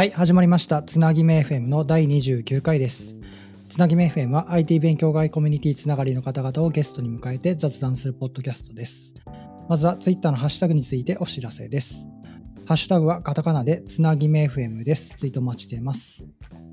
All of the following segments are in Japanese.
はい、始まりました。つなぎめ FM の第29回です。つなぎめ FM は IT 勉強外コミュニティつながりの方々をゲストに迎えて雑談するポッドキャストです。まずは Twitter のハッシュタグについてお知らせです。ハッシュタグはカタカナでつなぎめ FM です。ツイートお待ちしています。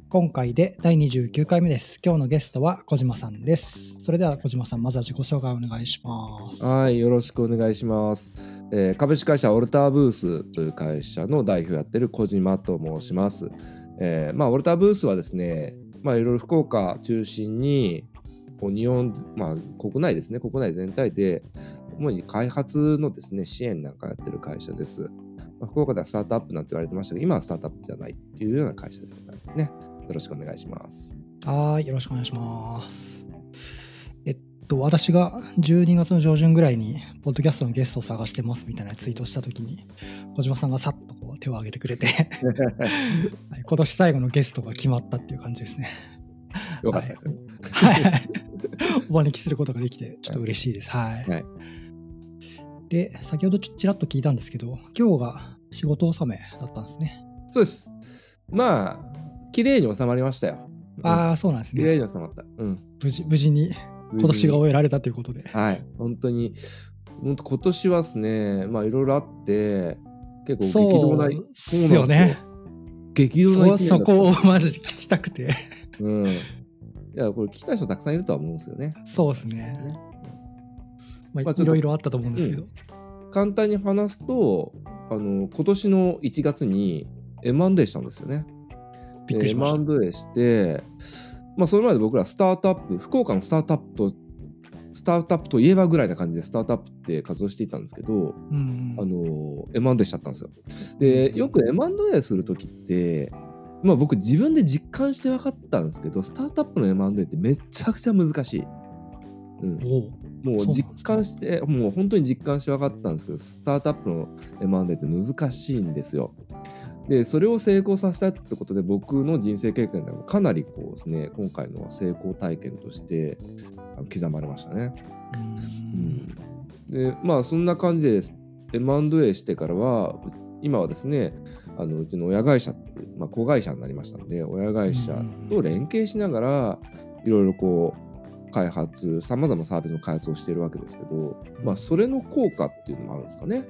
今回で第29回目です。今日のゲストは小島さんです。それでは小島さん、まずは自己紹介をお願いします。はい、よろしくお願いします。えー株式会社オルターブースという会社の代表をやってる小島と申します。えーまあ、オルターブースはですね、まあ、いろいろ福岡中心に、日本、まあ、国内ですね、国内全体で、主に開発のですね、支援なんかやってる会社です。まあ、福岡ではスタートアップなんて言われてましたけど、今はスタートアップじゃないっていうような会社でございますね。よろしくお願いします。はーい、よろしくお願いします。えっと、私が12月の上旬ぐらいに、ポッドキャストのゲストを探してますみたいなツイートをしたときに、小島さんがさっとこう手を挙げてくれて、はい今年最後のゲストが決まったっていう感じですね。よかったですよ。はい。はいお招きすることができて、ちょっと嬉しいです。はい。はいで、先ほどちちらっと聞いたんですけど、今日が仕事納めだったんですね。そうです。まあ、綺麗に収まりましたよ。ああ、そうなんです綺麗ね。に収まった。うん。無事、無事に今年が終えられたということで。はい、本当に、本当今年はですね、まあいろいろあって、結構激動な、そうですよね。激動なそこをマジで聞きたくて。うん。いや、これ聞きたい人たくさんいるとは思うんですよね。そうですね。まあ、まあいろいろあったと思うんですけど。簡単に話すと、あの、今年の1月に M&A したんですよね。びっくりしました。M&A して、まあそれまで僕らスタートアップ、福岡のスタートアップと、スタートアップといえばぐらいな感じでスタートアップって活動していたんですけど、うんあの M&A しちゃったんですよ。でよく M&A する時ってまあ僕自分で実感して分かったんですけどスタートアップの M&A ってめちゃくちゃ難しい。うん、もう実感してもう本当に実感して分かったんですけどスタートアップの M&A って難しいんですよ。でそれを成功させたってことで僕の人生経験でもかなりこうですね今回のは成功体験として刻まれましたね。うん。でまあそんな感じで M&A してからはう今はですねあのうちの親会社ってまあ、子会社になりましたので親会社と連携しながらいろいろこう開発さまざまなサービスの開発をしているわけですけど、まあ、それの効果っていうのもあるんですかね。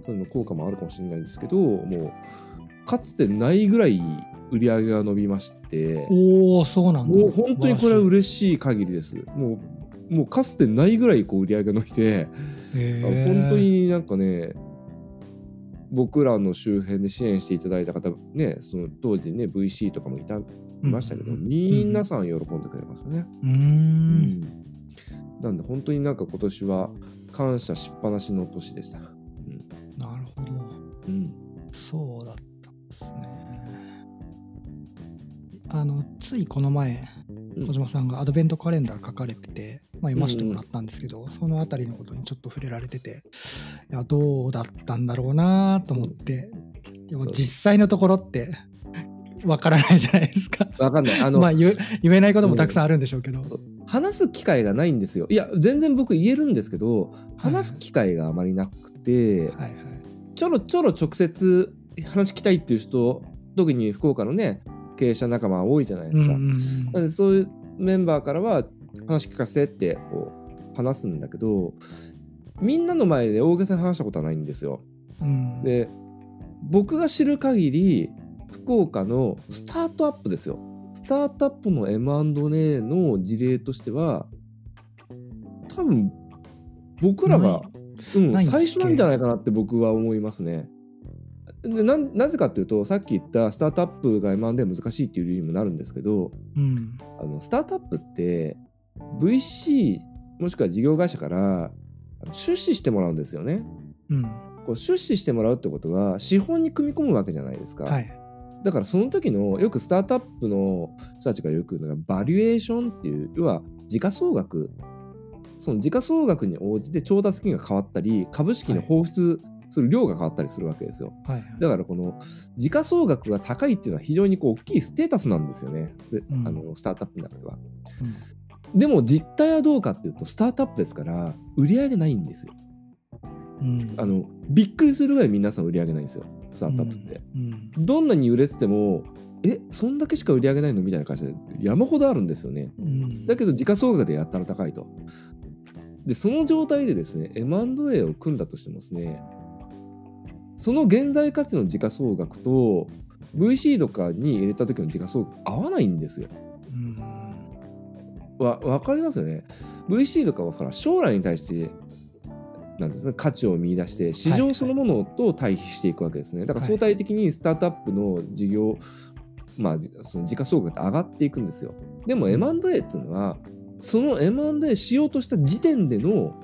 それの効果もあるかもしれないんですけどもうかつてないぐらい売り上げが伸びましておおそうなんだ。もう本当にこれは嬉しい限りです。もうもうかつてないぐらいこう売り上げが伸びて本当になんかね僕らの周辺で支援していただいた方ねその当時ね VC とかもいたいましたけど、うんうん皆さん喜んでくれましたね、うー。うん。なんで本当になんか今年は感謝しっぱなしの年でした、あのついこの前、うん小島さんがアドベントカレンダー書かれてて、まあ、読ませてもらったんですけど、そのあたりのことにちょっと触れられてて、いやどうだったんだろうなと思って、でも実際のところってわからないじゃないですか。わかんないあの、まあ言え言えないこともたくさんあるんでしょうけど。話す機会がないんですよいや全然僕言えるんですけど話す機会があまりなくて、はいはい。ちょろちょろ直接話聞きたいっていう人特に福岡のね経営者仲間多いじゃないですか、うんうんうんそういうメンバーからは話聞かせてってこう話すんだけどみんなの前で大げさに話したことはないんですよ。うんで僕が知る限り福岡のスタートアップですよ。スタートアップの M&A の事例としては多分僕らが、うん、最初なんじゃないかなって僕は思いますね。でななぜかっていうとさっき言ったスタートアップが M&A 難しいっていう理由にもなるんですけどうん。あのスタートアップって VC もしくは事業会社から出資してもらうんですよね。うん。こう出資してもらうってことは資本に組み込むわけじゃないですか。はい。だからその時のよくスタートアップの人たちがよく言うのがバリエーションっていう要は時価総額。その時価総額に応じて調達金が変わったり株式の放出する量が変わったりするわけですよ。はいはい。だからこの時価総額が高いっていうのは非常にこう大きいステータスなんですよね、でうん。あのスタートアップの中では。うん。でも実態はどうかっていうとスタートアップですから売り上げないんですよ。うん。あのびっくりするぐらい皆さん売り上げないんですよ。スタートアップって、うん。どんなに売れててもえそんだけしか売り上げないのみたいな感じで山ほどあるんですよね。うん。だけど時価総額でやったら高いと。でその状態でですね M&A を組んだとしてもですねその現在価値の時価総額と VC とかに入れた時の時価総額合わないんですよ。うん。わ分かりますよね？VC とかはほら将来に対してなんですね、価値を見出して市場そのものと対比していくわけですね。だから相対的にスタートアップの事業、まあその時価総額って上がっていくんですよ。でも M&A っていうのはその M&A しようとした時点での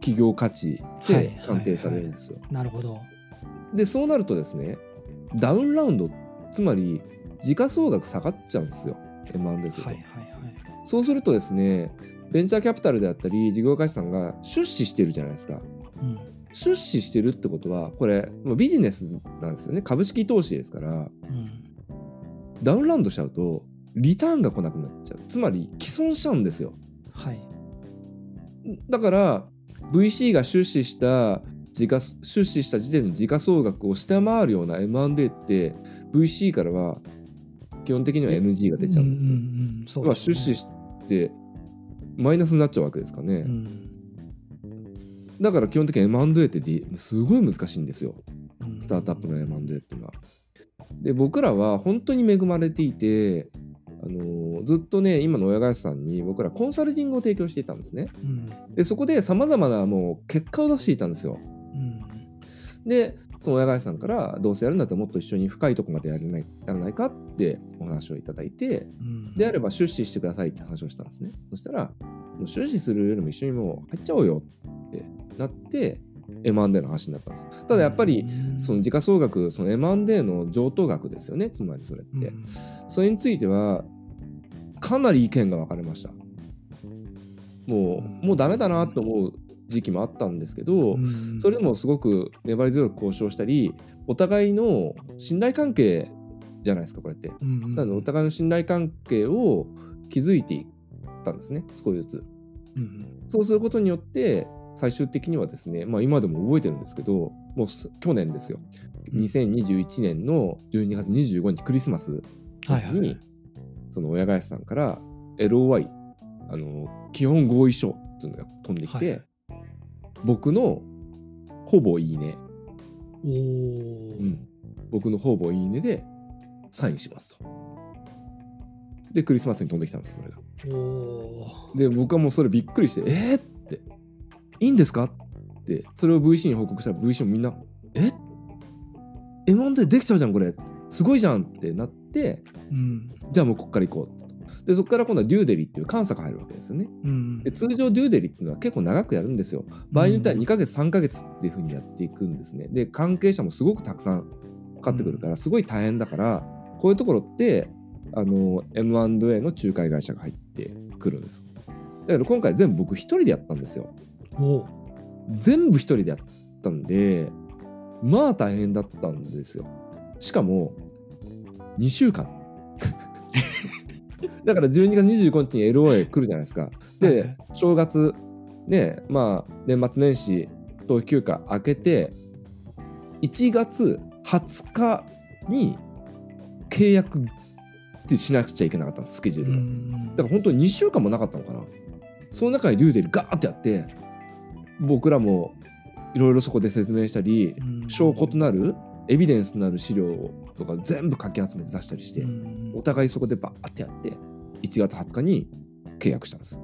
企業価値はいで算定されるんですよ、なるほどでそうなるとですねダウンラウンドつまり時価総額下がっちゃうんですよ M&A すると、はいはいはい。そうするとですねベンチャーキャピタルであったり事業会社さんが出資してるじゃないですか。うん。出資してるってことはこれビジネスなんですよね。株式投資ですから。うん。ダウンラウンドしちゃうとリターンが来なくなっちゃう。つまり既存しちゃうんですよ。はい。だから VC が出資した時価出資した時点の時価総額を下回るような M&A って VC からは基本的には NG が出ちゃうんですよ。ね出資してマイナスになっちゃうわけですかね。うんだから基本的に M&A ってですごい難しいんですよ。うんスタートアップの M&A っていうのは。で僕らは本当に恵まれていて、あのーずっとね今の親会社さんに僕らコンサルティングを提供していたんですね。うんでそこでさまざまなもう結果を出していたんですよ。うんでその親会社さんからどうせやるんだったらもっと一緒に深いとこまでやれないやらないかってお話をいただいてうん。であれば出資してくださいって話をしたんですね。そしたらもう出資するよりも一緒にもう入っちゃおうよってなって M&A の話になったんです。ただやっぱりうん。その時価総額その M&A の上等額ですよねつまりそれって、うん。それについてはかなり意見が分かれました。もうもうダメだなと思う時期もあったんですけど、うん。それでもすごく粘り強く交渉したりお互いの信頼関係じゃないですかこれって。なのでお互いの信頼関係を築いていったんですね少しずつ。うんそうすることによって最終的にはですね、まあ、今でも覚えてるんですけどもうす去年ですよ。うん。2021年の12月25日クリスマスに、その親会社さんから LOI あの基本合意書っていうのが飛んできて、はい僕のほぼいいね、おーうん、僕のほぼいいねでサインしますと。でクリスマスに飛んできたんですそれが。で僕はもうそれびっくりして「えー!」って「いいんですか?」ってそれを VC に報告したら VC もみんな「え ?M&A できちゃうじゃんこれすごいじゃん」ってなってうんじゃあもうこっから行こうってでそこから今度はデューデリっていう監査が入るわけですよね。うんで通常デューデリっていうのは結構長くやるんですよ。場合によっては2ヶ月3ヶ月っていう風にやっていくんですね。で関係者もすごくたくさんかかってくるからすごい大変だからこういうところってあの M&A の仲介会社が入ってくるんです。だから今回全部僕一人でやったんですよ。全部一人でやったんでまあ大変だったんですよ。しかも2週間。だから12月25日に LOA 来るじゃないですか。で正月ねまあ年末年始と休暇明けて1月20日に契約ってしなくちゃいけなかったスケジューうルが。んだから本当に2週間もなかったのかな。その中でデューデリガーってやって僕らもいろいろそこで説明したりうん証拠となるエビデンスとなる資料とか全部かき集めて出したりしてうんお互いそこでバーってやって1月20日に契約したんです。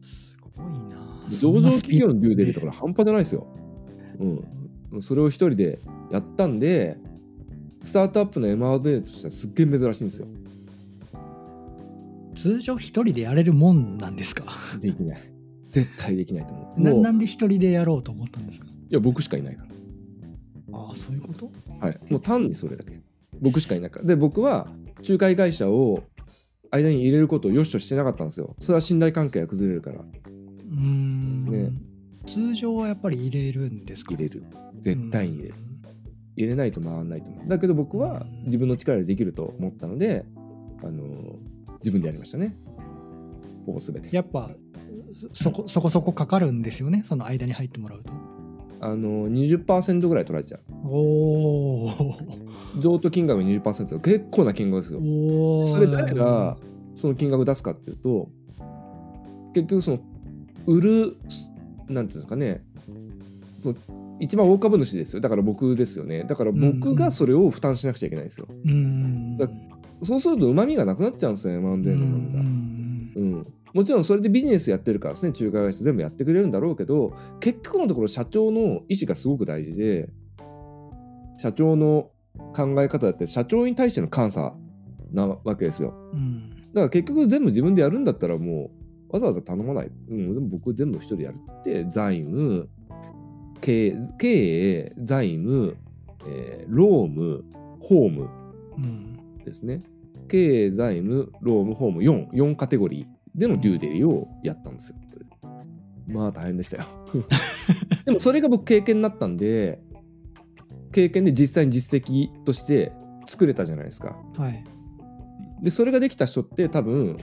すごいな上場企業のデューデリととか半端じゃないですよ。うん。それを一人でやったんでスタートアップの M&A としてはすっげえ珍しいんですよ。通常一人でやれるもんなんですか？できない。絶対できないと思う。なもうなんで一人でやろうと思ったんですか？いや僕しかいないから。ああそういうこと？はい、もう単にそれだけ。僕しかいないからで僕は仲介会社を間に入れることを良しとしてなかったんですよ。それは信頼関係が崩れるから。うーん。ですね。通常はやっぱり入れるんですか？入れる。絶対に入れる。うん。入れないと回らないと思う。だけど僕は自分の力でできると思ったのであの自分でやりましたね。ほぼ全て。やっぱそこそこそこかかるんですよね？その間に入ってもらうとあの20%ぐらい取られちゃうおお譲渡金額の20%結構な金額ですよ。それ誰がその金額出すかっていうと結局その売るなんていうんですかね。その一番大株主ですよ。だから僕ですよね。だから僕がそれを負担しなくちゃいけないんですよ、うんだそうするとうまみがなくなっちゃうんですよ M&A のうまみが、うんうん、もちろんそれでビジネスやってるからですね仲介会社全部やってくれるんだろうけど結局のところ社長の意思がすごく大事で社長の考え方だって社長に対しての監査なわけですよ。うん。だから結局全部自分でやるんだったらもうわざわざ頼まない、うん、僕全部一人でやるって言って財務経営財務、えー労務法務うん。ですね経営財務労務法務44カテゴリーでのデューデリをやったんですよ。まあ大変でしたよ。でもそれが僕経験になったんで経験で実際に実績として作れたじゃないですか。はいでそれができた人って多分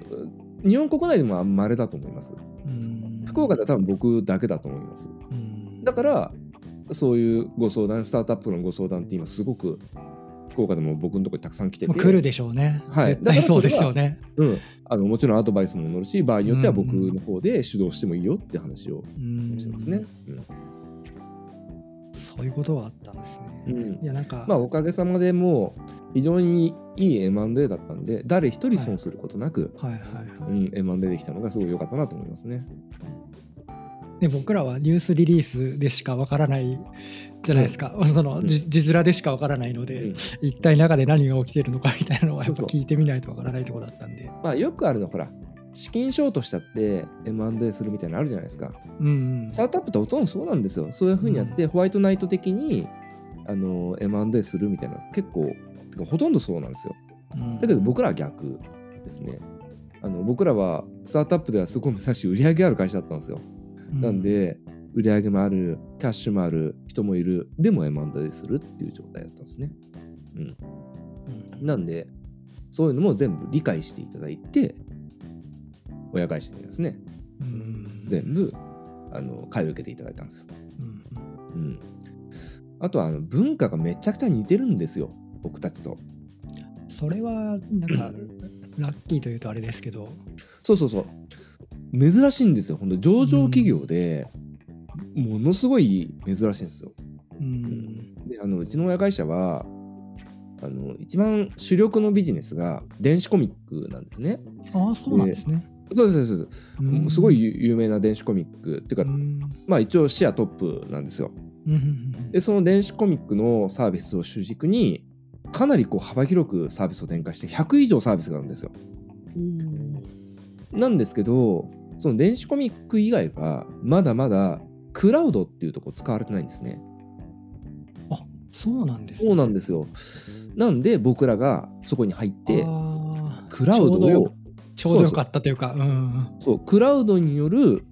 日本国内でもまれだと思います。うん福岡では多分僕だけだと思います。うんだからそういうご相談スタートアップのご相談って今すごく福岡でも僕のところにたくさん来てて、まあ来るでしょうね。はい。絶対そうですよね。うん、あのもちろんアドバイスも乗るし場合によっては僕の方で主導してもいいよって話をうんしてますね。そういうことはあったんですね。うんうん。いやなんかまあおかげさまでもう非常にいい M&A だったんで誰一人損することなく、はいはいはい。うん、M&A できたのがすごい良かったなと思いますね。で僕らはニュースリリースでしかわからないじゃないですか、そのじ字面でしかわからないので、うん一体中で何が起きてるのかみたいなのはやっぱ聞いてみないとわからないところだったんで、まあよくあるのほら資金ショートしたって M&A するみたいなのあるじゃないですか。うんうんスタートアップってほとんどそうなんですよ。そういうふうにやって、ホワイトナイト的にあの M&A するみたいな結構てかほとんどそうなんですよ。うんだけど僕らは逆ですね。あの僕らはスタートアップではすごい珍しい売り上げある会社だったんですよ。なん、で売り上げもあるキャッシュもある人もいるでも M&A するっていう状態だったんですね。うん。なんでそういうのも全部理解していただいて親会社にですね。うん。全部あの買い受けていただいたんですよ。うん。うん、あとはあの文化がめちゃくちゃ似てるんですよ。僕たちと。それはなんかラッキーというとあれですけど、そうそうそう珍しいんですよ本当上場企業でものすごい珍しいんですよ。うんであのうちの親会社はあの一番主力のビジネスが電子コミックなんですね。ああそうなんですね。そうですそうですうんすごい有名な電子コミックっていうか、うんまあ一応シェアトップなんですよ。でその電子コミックのサービスを主軸にかなりこう幅広くサービスを展開して100以上サービスがあるんですよ。うんなんですけどその電子コミック以外はまだまだクラウドっていうところ使われてないんですね。そうなんですね、そうなんですよ。なんで僕らがそこに入ってクラウドをちょうどよかったというか、うんうんそうクラウドによる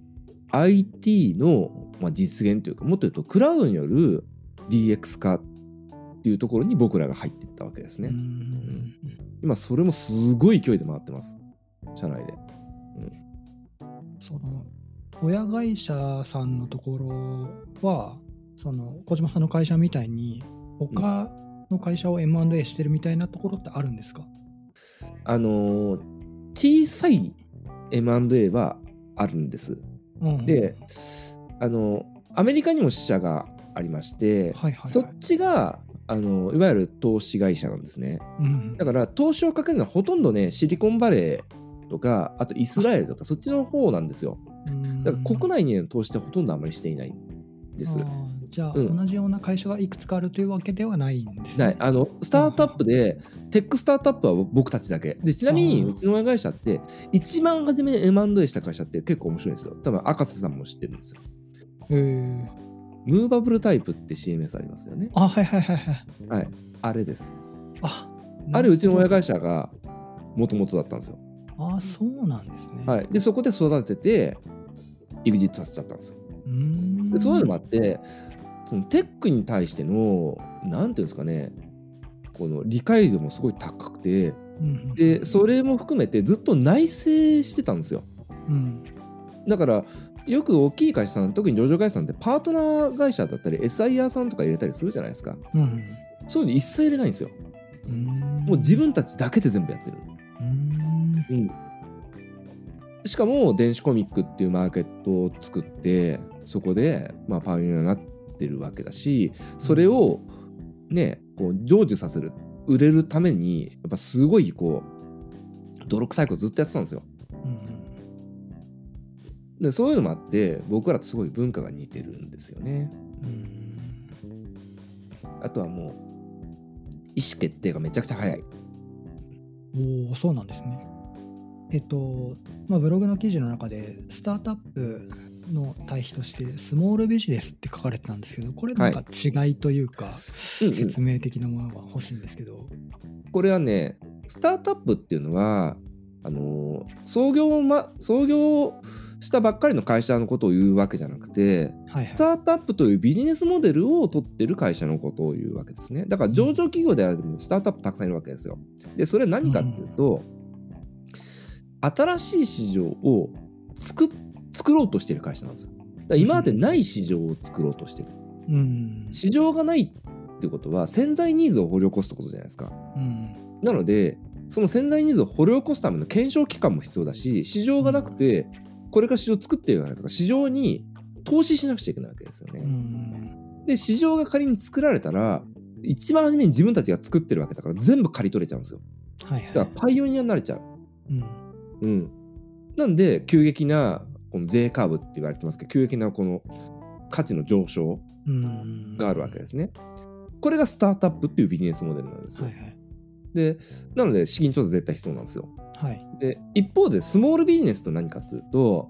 IT の、まあ、実現というかもっと言うとクラウドによる DX 化っていうところに僕らが入っていったわけですね。うんうん今それもすごい勢いで回ってます社内で。その親会社さんのところはその小島さんの会社みたいに他の会社を M&A してるみたいなところってあるんですか、あのー小さい M&A はあるんです。うんであのアメリカにも支社がありまして、はいはいはい、そっちがあのいわゆる投資会社なんですね。うん。だから投資をかけるのはほとんどねシリコンバレーとかあとイスラエルとかそっちの方なんですよ。うん。だから国内にの投資ってほとんどあまりしていないんです。じゃあ、うん。同じような会社がいくつかあるというわけではないんですね。はい、あのスタートアップでテックスタートアップは僕たちだけ。でちなみにうちの親会社って一番初めに M&A した会社って結構面白いんですよ。多分赤瀬さんも知ってるんですよ。えー、ムーバブルタイプって CMS ありますよね。あはいはいはいはい。はい。あれです。ああれうちの親が会社がもともとだったんですよあそうなんですね。はい。でそこで育てて EXIT させちゃったんですよ。でそういうのもあってそのテックに対してのなんていうんですかねこの理解度もすごい高くてうんでそれも含めてずっと内省してたんですよ。うん。だからよく大きい会社さん特に上場会社さんってパートナー会社だったり SIR さんとか入れたりするじゃないですか。うんそういうの一切入れないんですよ。うん。もう自分たちだけで全部やってるうん。うんしかも電子コミックっていうマーケットを作ってそこでまあパイオニアになってるわけだしそれをねこう成就させる売れるためにやっぱすごいこう泥臭いことずっとやってたんですよ。うんでそういうのもあって僕らとすごい文化が似てるんですよね。うん。あとはもう意思決定がめちゃくちゃ早い。おおそうなんですね。えっと、まあ、ブログの記事の中でスタートアップの対比としてスモールビジネスって書かれてたんですけどこれなんか違いというか、うんうん。説明的なものが欲しいんですけど、これはねスタートアップっていうのはあのー創業、ま、創業したばっかりの会社のことを言うわけじゃなくてはいスタートアップというビジネスモデルを取ってる会社のことを言うわけですね。だから上場企業であればスタートアップたくさんいるわけですよ。でそれは何かっていうと、新しい市場を作っ作ろうとしてる会社なんですよ。今までない市場を作ろうとしてる。うん。市場がないってことは潜在ニーズを掘り起こすってことじゃないですか。うん。なのでその潜在ニーズを掘り起こすための検証期間も必要だし市場がなくてこれから市場作っているわけだから市場に投資しなくちゃいけないわけですようね。ん。で市場が仮に作られたら一番初めに自分たちが作ってるわけだから全部刈り取れちゃうんですよ。はいはい。だからパイオニアになれちゃう。うんうん、なんで急激なこの J カーブって言われてますけど急激なこの価値の上昇うん。があるわけですね。これがスタートアップっていうビジネスモデルなんですよ。はいはい。でなので資金調達絶対必要なんですよ。はい。で一方でスモールビジネスと何かというと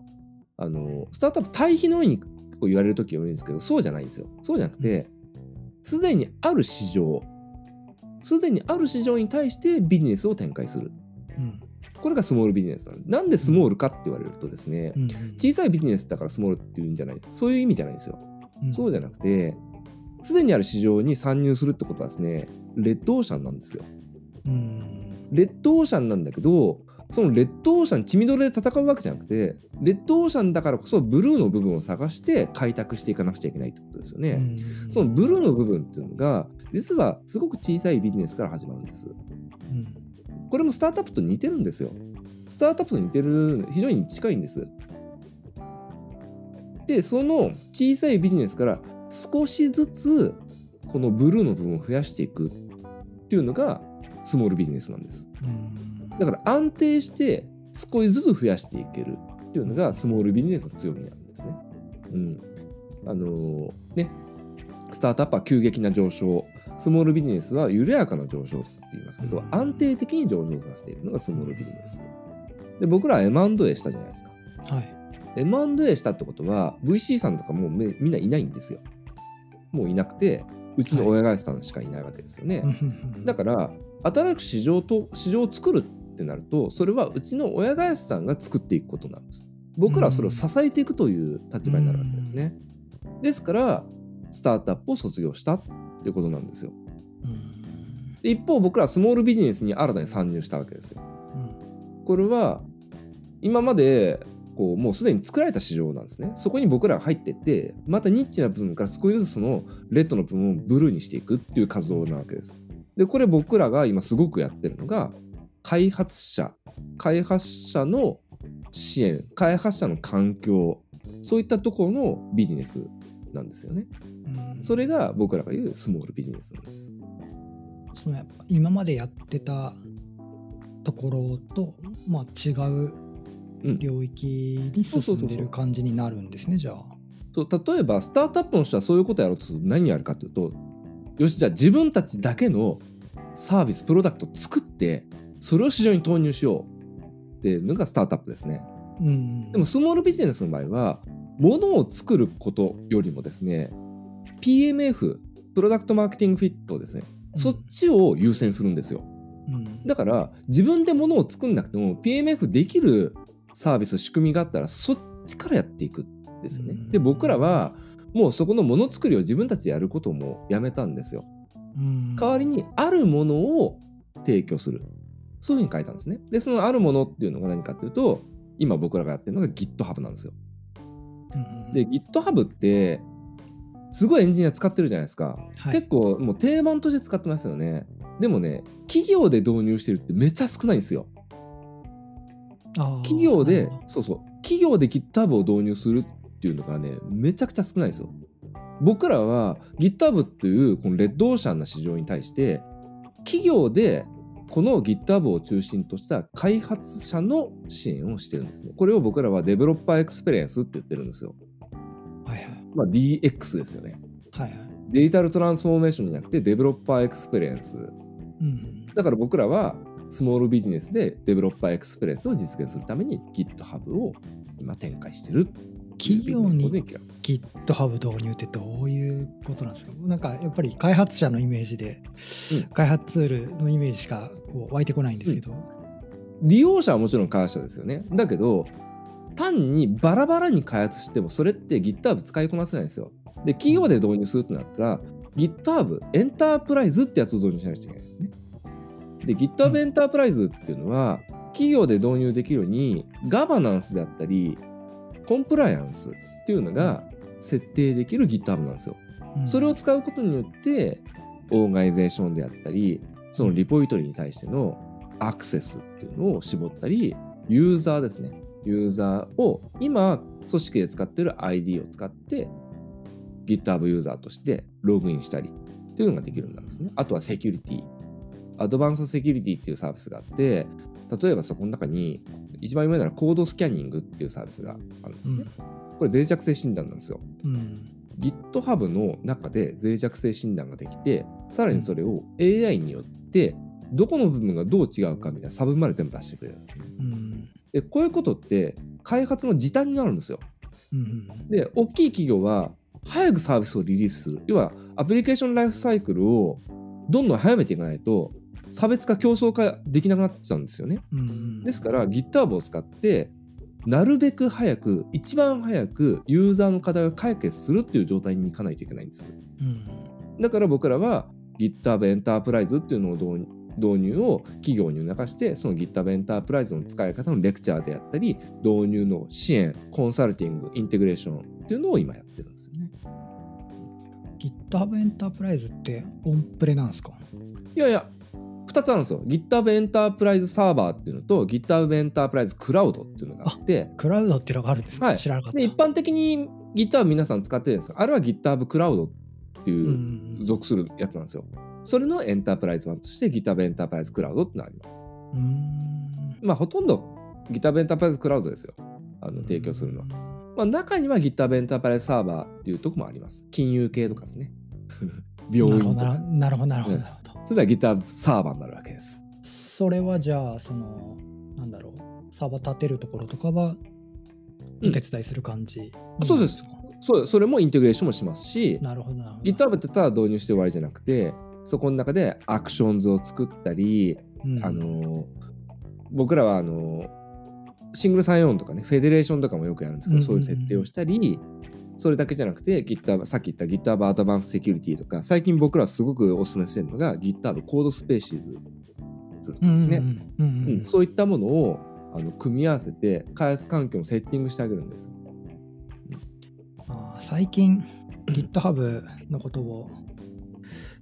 あのスタートアップ対比のように言われる時が多いんですけどそうじゃないんですよ。そうじゃなくてすでにある市場すでにある市場に対してビジネスを展開する。うんこれがスモールビジネスなんで。なんでスモールかって言われるとですねうん。小さいビジネスだからスモールっていうんじゃない。そういう意味じゃないんですよ。うん。そうじゃなくてすでにある市場に参入するってことはですねレッドオーシャンなんですよ。うん。レッドオーシャンなんだけどそのレッドオーシャン血みどろで戦うわけじゃなくてレッドオーシャンだからこそブルーの部分を探して開拓していかなくちゃいけないってことですよね。うん。そのブルーの部分っていうのが実はすごく小さいビジネスから始まるんです。うんこれもスタートアップと似てるんですよ。スタートアップと似てる非常に近いんです。でその小さいビジネスから少しずつこのブルーの部分を増やしていくっていうのがスモールビジネスなんです。うんだから安定して少しずつ増やしていけるっていうのがスモールビジネスの強みなんですね。うん。あのーね、スタートアップは急激な上昇、スモールビジネスは緩やかな上昇言いますけど、うん安定的に上昇させているのがスモールビジネス。で、僕らは M&A したじゃないですか。はい。M&A したってことは VC さんとかもうめみんないないんですよ。もういなくて、うちの親会社さんしかいないわけですよね。だから新しく市場と市場を作るってなるとそれはうちの親会社さんが作っていくことなんです僕らはそれを支えていくという立場になるわけですね、ですからスタートアップを卒業したってことなんですよ一方僕らはスモールビジネスに新たに参入したわけですよ。うん。これは今までこうもうすでに作られた市場なんですね。そこに僕らが入ってってまたニッチな部分から少しずつそのレッドの部分をブルーにしていくっていう活動なわけです。でこれ僕らが今すごくやってるのが開発者開発者の支援開発者の環境そういったところのビジネスなんですよね。うん。それが僕らが言うスモールビジネスなんですそのやっぱ今までやってたところと、まあ、違ううん。領域に進んでる感じになるんですねじゃあ。そう例えばスタートアップの人はそういうことやろうとすると何やるかというとよしじゃあ自分たちだけのサービスプロダクトを作ってそれを市場に投入しようっていうのがスタートアップですね。うん、でもスモールビジネスの場合は物を作ることよりもですね PMF プロダクトマーケティングフィットですね、そっちを優先するんですようんだから自分で物を作んなくても PMF できるサービス仕組みがあったらそっちからやっていくんですよね。うんで僕らはもうそこのものづくりを自分たちでやることをもうやめたんですよ。うん代わりにあるものを提供する。そういうふうに書いたんですね。でそのあるものっていうのが何かっていうと今僕らがやってるのが GitHub なんですよ。で GitHub ってすごいエンジニア使ってるじゃないですか、はい。結構もう定番として使ってますよね。でもね企業で導入してるってめっちゃ少ないんですよ。企業でそうそう。企業で GitHub を導入するっていうのがねめちゃくちゃ少ないんですよ。僕らは GitHub っていうこのレッドオーシャンな市場に対して企業でこの GitHub を中心とした開発者の支援をしてるんですね。これを僕らは Developer Experience って言ってるんですよまあ DX ですよね。はいはい。デジタルトランスフォーメーションじゃなくて Developer Experience。うんだから僕らはスモールビジネスで Developer Experience を実現するために GitHub を今展開してる企業に GitHub 導入ってどういうことなんですか？なんかやっぱり開発者のイメージで、うん。開発ツールのイメージしかこう湧いてこないんですけど、利用者はもちろん開発者ですよね。だけど単にバラバラに開発してもそれって GitHub 使いこなせないんですよ。で企業で導入するってなったら GitHub エンタープライズってやつを導入しなきゃいけないんですね。で GitHub エンタープライズっていうのは企業で導入できるようにガバナンスであったりコンプライアンスっていうのが設定できる GitHub なんですよ。うん。それを使うことによってオーガニゼーションであったりそのリポジトリに対してのアクセスっていうのを絞ったりユーザーですねユーザーを今組織で使ってる ID を使って GitHub ユーザーとしてログインしたりっていうのができるんですね。あとはセキュリティ。アドバンスセキュリティっていうサービスがあって例えばそこの中に一番有名なのはコードスキャニングっていうサービスがあるんですね、これ脆弱性診断なんですよ。うん。GitHub の中で脆弱性診断ができてさらにそれを AI によってどこの部分がどう違うかみたいな差分まで全部出してくれるんですね。うんでこういうことって開発の時短になるんですよ。うんで大きい企業は早くサービスをリリースする要はアプリケーションライフサイクルをどんどん早めていかないと差別化競争化できなくなっちゃうんですよね。うんうんですから GitHub を使ってなるべく早く一番早くユーザーの課題を解決するっていう状態にいかないといけないんです。うんだから僕らは GitHub エンタープライズっていうのを導導入を企業に促してその GitHub エンタープライズの使い方のレクチャーであったり導入の支援コンサルティングインテグレーションっていうのを今やってるんですよね。GitHub エンタープライズってオンプレなんですか？いやいや2つあるんですよ。GitHub エンタープライズサーバーっていうのと GitHub エンタープライズクラウドっていうのがあってクラウドっていうのがあるんですか、はい知らなかったで一般的に GitHub 皆さん使ってるんですがあれは GitHub クラウドってういうん属するやつなんですよ。それのエンタープライズ版として GitHub エンタープライズクラウドってのがあります。うーんまあほとんど GitHub エンタープライズクラウドですよ。あの提供するのは。まあ中には GitHub エンタープライズサーバーっていうとこもあります。金融系とかですね。病院とか。なるほどなるほどうんなるほど、それでは GitHub サーバーになるわけです。それはじゃあそのなんだろうサーバー立てるところとかはうんお手伝いする感じ、そうですそうそれもインテグレーションもしますし、なるほどなるほど GitHub ってただ導入して終わりじゃなくて、そこの中でアクションズを作ったり、うん。あの僕らはあのシングルサインオンとかねフェデレーションとかもよくやるんですけど、うんうんうん。そういう設定をしたりそれだけじゃなくて GitHub さっき言った GitHub アドバンスセキュリティとか最近僕らすごくお勧めしてるのが GitHub コードスペーシーズですね、うんうんうんうんうん。そういったものをあの組み合わせて開発環境をセッティングしてあげるんですよ。あー最近 GitHub のことを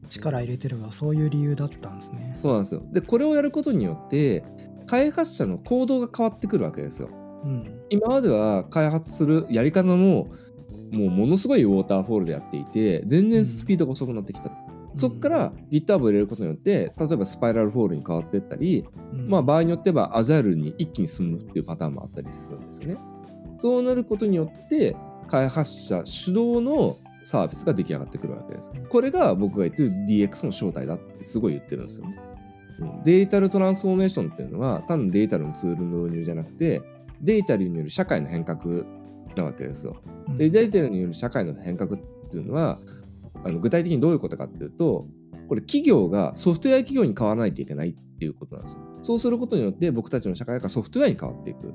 力入れてるのはそういう理由だったんですね。そうなんですよ。でこれをやることによって開発者の行動が変わってくるわけですよ。うん。今までは開発するやり方ももうものすごいウォーターフォールでやっていて全然スピードが遅くなってきた、そっから GitHub を入れることによって例えばスパイラルフォールに変わっていったり、うん。まあ場合によってはアジャイルに一気に進むっていうパターンもあったりするんですよね。そうなることによって開発者主導のサービスが出来上がってくるわけですこれが僕が言ってる DX の正体だってすごい言ってるんですよデジタルトランスフォーメーションっていうのは単にデジタルのツールの導入じゃなくてデジタルによる社会の変革なわけですよ。うんでデジタルによる社会の変革っていうのはあの具体的にどういうことかっていうとこれ企業がソフトウェア企業に変わらないといけないっていうことなんですよ。そうすることによって僕たちの社会がソフトウェアに変わっていく。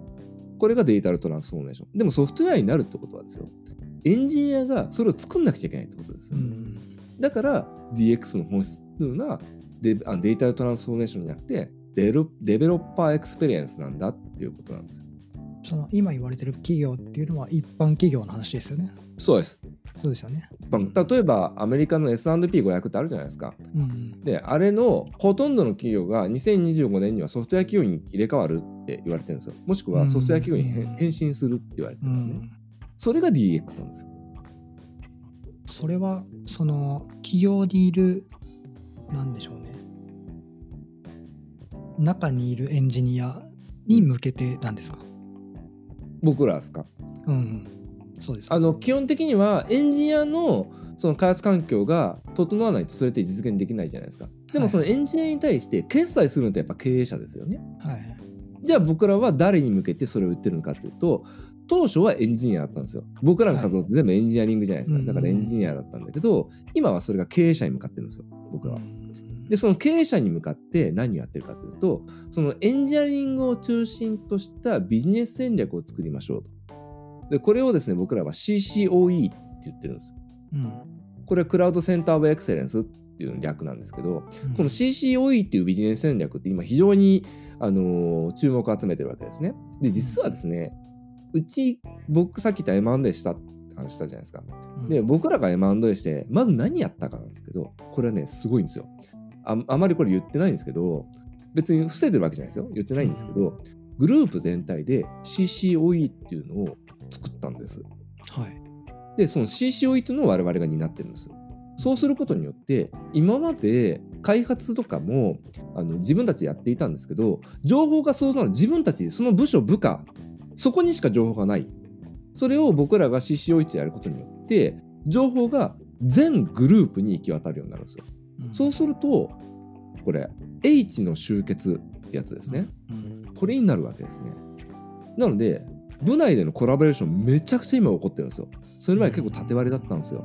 これがデジタルトランスフォーメーション。でもソフトウェアになるってことはですよ。エンジニアがそれを作んなくちゃいけないってことですよ。うんだから DX の本質っていうのはデあデジタルトランスフォーメーションじゃなくてデロ Developer Experience なんだっていうことなんですよ。その今言われてる企業っていうのは一般企業の話ですよね。そうです。そうですよね。まあ例えばアメリカの S&P500 ってあるじゃないですか。うん。であれのほとんどの企業が2025年にはソフトウェア企業に入れ替わるって言われてるんですよ。もしくはソフトウェア企業に変うん変身するって言われてうるんですね。ん、それが DX なんですよ。それはその企業にいるなんでしょうね。中にいるエンジニアに向けてなんですか？僕らですか？うん、うん、そうです。あの基本的にはエンジニアのその開発環境が整わないとそれって実現できないじゃないですか。でもはいそのエンジニアに対して決済するのってやっぱ経営者ですよね。はい。じゃあ僕らは誰に向けてそれを売ってるのかっていうと当初はエンジニアだったんですよ。僕らの活動って全部エンジニアリングじゃないですか。はいだからエンジニアだったんだけど今はそれが経営者に向かってるんですよ僕らは。うんでその経営者に向かって何をやってるかというとそのエンジニアリングを中心としたビジネス戦略を作りましょうと。でこれをですね僕らは CCOE って言ってるんです。うんこれはクラウドセンター・オブ・エクセレンスっていう略なんですけど、この CCOE っていうビジネス戦略って今非常に、あのー注目を集めてるわけですね。で実はですねうち僕さっき言った M&A したって話したじゃないですか。うんで僕らが M&A してまず何やったかなんですけどこれはねすごいんですよあ。あまりこれ言ってないんですけど別に伏せてるわけじゃないですよ言ってないんですけどグループ全体で CCOE っていうのを作ったんです。はいでその CCOE というのを我々が担ってるんですよ。そうすることによって今まで開発とかもあの自分たちでやっていたんですけど情報がそうなの自分たちその部署部下そこにしか情報がないそれを僕らが CCOE とやることによって情報が全グループに行き渡るようになるんですよ。うんそうするとこれ H の集結ってやつですね。うんこれになるわけですね。なので部内でのコラボレーションめちゃくちゃ今起こってるんですよ。それまで結構縦割りだったんですよ。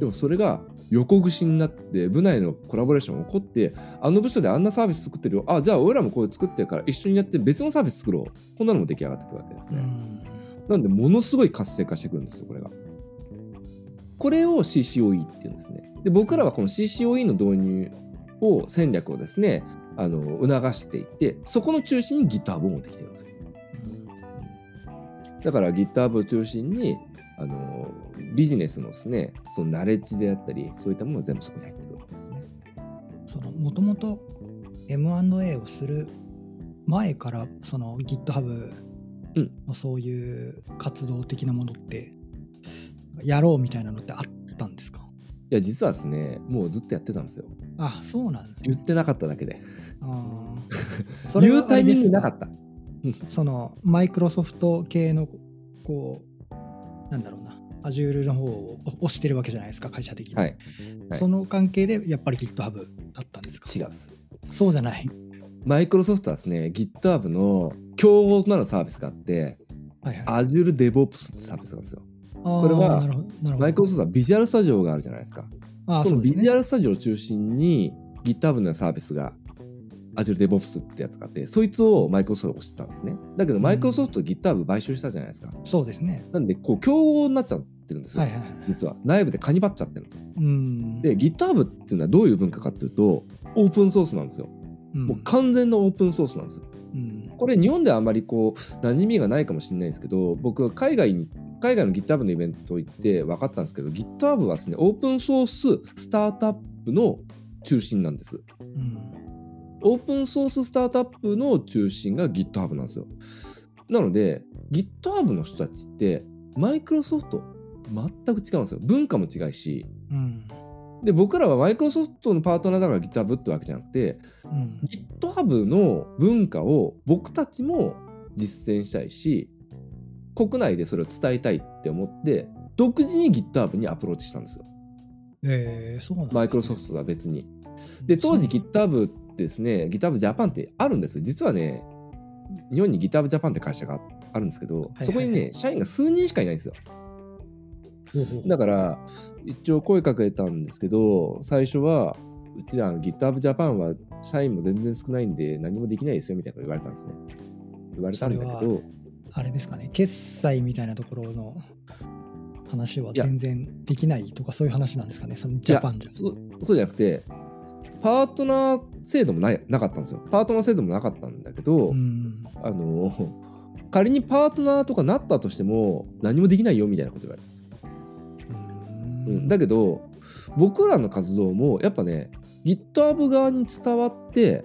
でもそれが横串になって部内のコラボレーションが起こってあの部署であんなサービス作ってるよあじゃあ俺らもこういう作ってるから一緒にやって別のサービス作ろうこんなのも出来上がってくるわけですね。うんなのでものすごい活性化してくるんですよこれが。これを CCOE っていうんですね。で僕らはこの CCOE の導入を戦略をですねあの促していってそこの中心に GitHub を持ってきてるんですよ。だから GitHub を中心にあのビジネスのですねそのナレッジであったりそういったものが全部そこに入ってくるわけですね。そのもともと M&A をする前からその GitHub うんのそういう活動的なものってやろうみたいなのってあったんですか？いや実はですねもうずっとやってたんですよ。あそうなんですね。言ってなかっただけで。あ 言うタイミングなかった。そのマイクロソフト系のこうなんだろうな Azure の方を押してるわけじゃないですか会社的に、はい。はいその関係でやっぱり GitHub だったんですか？違うです。そうじゃない。マイクロソフトはですね GitHub の競合となるサービスがあってはいはい、Azure DevOps ってサービスなんですよ。ここれはマイクロソフトはビジュアルスタジオがあるじゃないですか。あそのビジュアルルスタジオを中心に GitHub のサービスが Azure DevOps ってやつがあってそいつをマイクロソフトが推してたんですね。だけどマイクロソフト GitHub 買収したじゃないですか。そうですね。なんでこう競合になっちゃってるんですよ。はいはいはい。実は内部でカニバっちゃってるの。うん。で GitHub っていうのはどういう文化かっていうとオープンソースなんですよ。うん、もう完全なオープンソースなんですよ。うん、これ日本ではあんまりこう馴染みがないかもしれないんですけど僕海外に海外の GitHub のイベント行って分かったんですけど GitHub はですねオープンソーススタートアップの中心なんです。うん。オープンソーススタートアップの中心が GitHub なんですよ。なので GitHub の人たちってマイクロソフト全く違うんですよ。文化も違うしうん。で僕らはマイクロソフトのパートナーだから GitHub ってわけじゃなくてうん。GitHub の文化を僕たちも実践したいし国内でそれを伝えたいって思って独自に GitHub にアプローチしたんですよえー、そうなんですねマイクロソフトが別にで当時 GitHub ってですね GitHub Japan ってあるんです。実はね日本に GitHub Japan って会社があるんですけど、そこにね社員が数人しかいないんですよ。だから一応声かけたんですけど最初はうちらの GitHub Japan は社員も全然少ないんで何もできないですよみたいなこと言われたんですね。言われたんだけど。あれですかね、決済みたいなところの話は全然できないとかそういう話なんですかね、そのジャパンじゃ。そうそうじゃなくてパートナー制度もないなかったんですよパートナー制度もなかったんだけど、うん。あの仮にパートナーとかなったとしても何もできないよみたいなこと言われるんですよ。うん、だけど僕らの活動もやっぱね GitHub 側に伝わって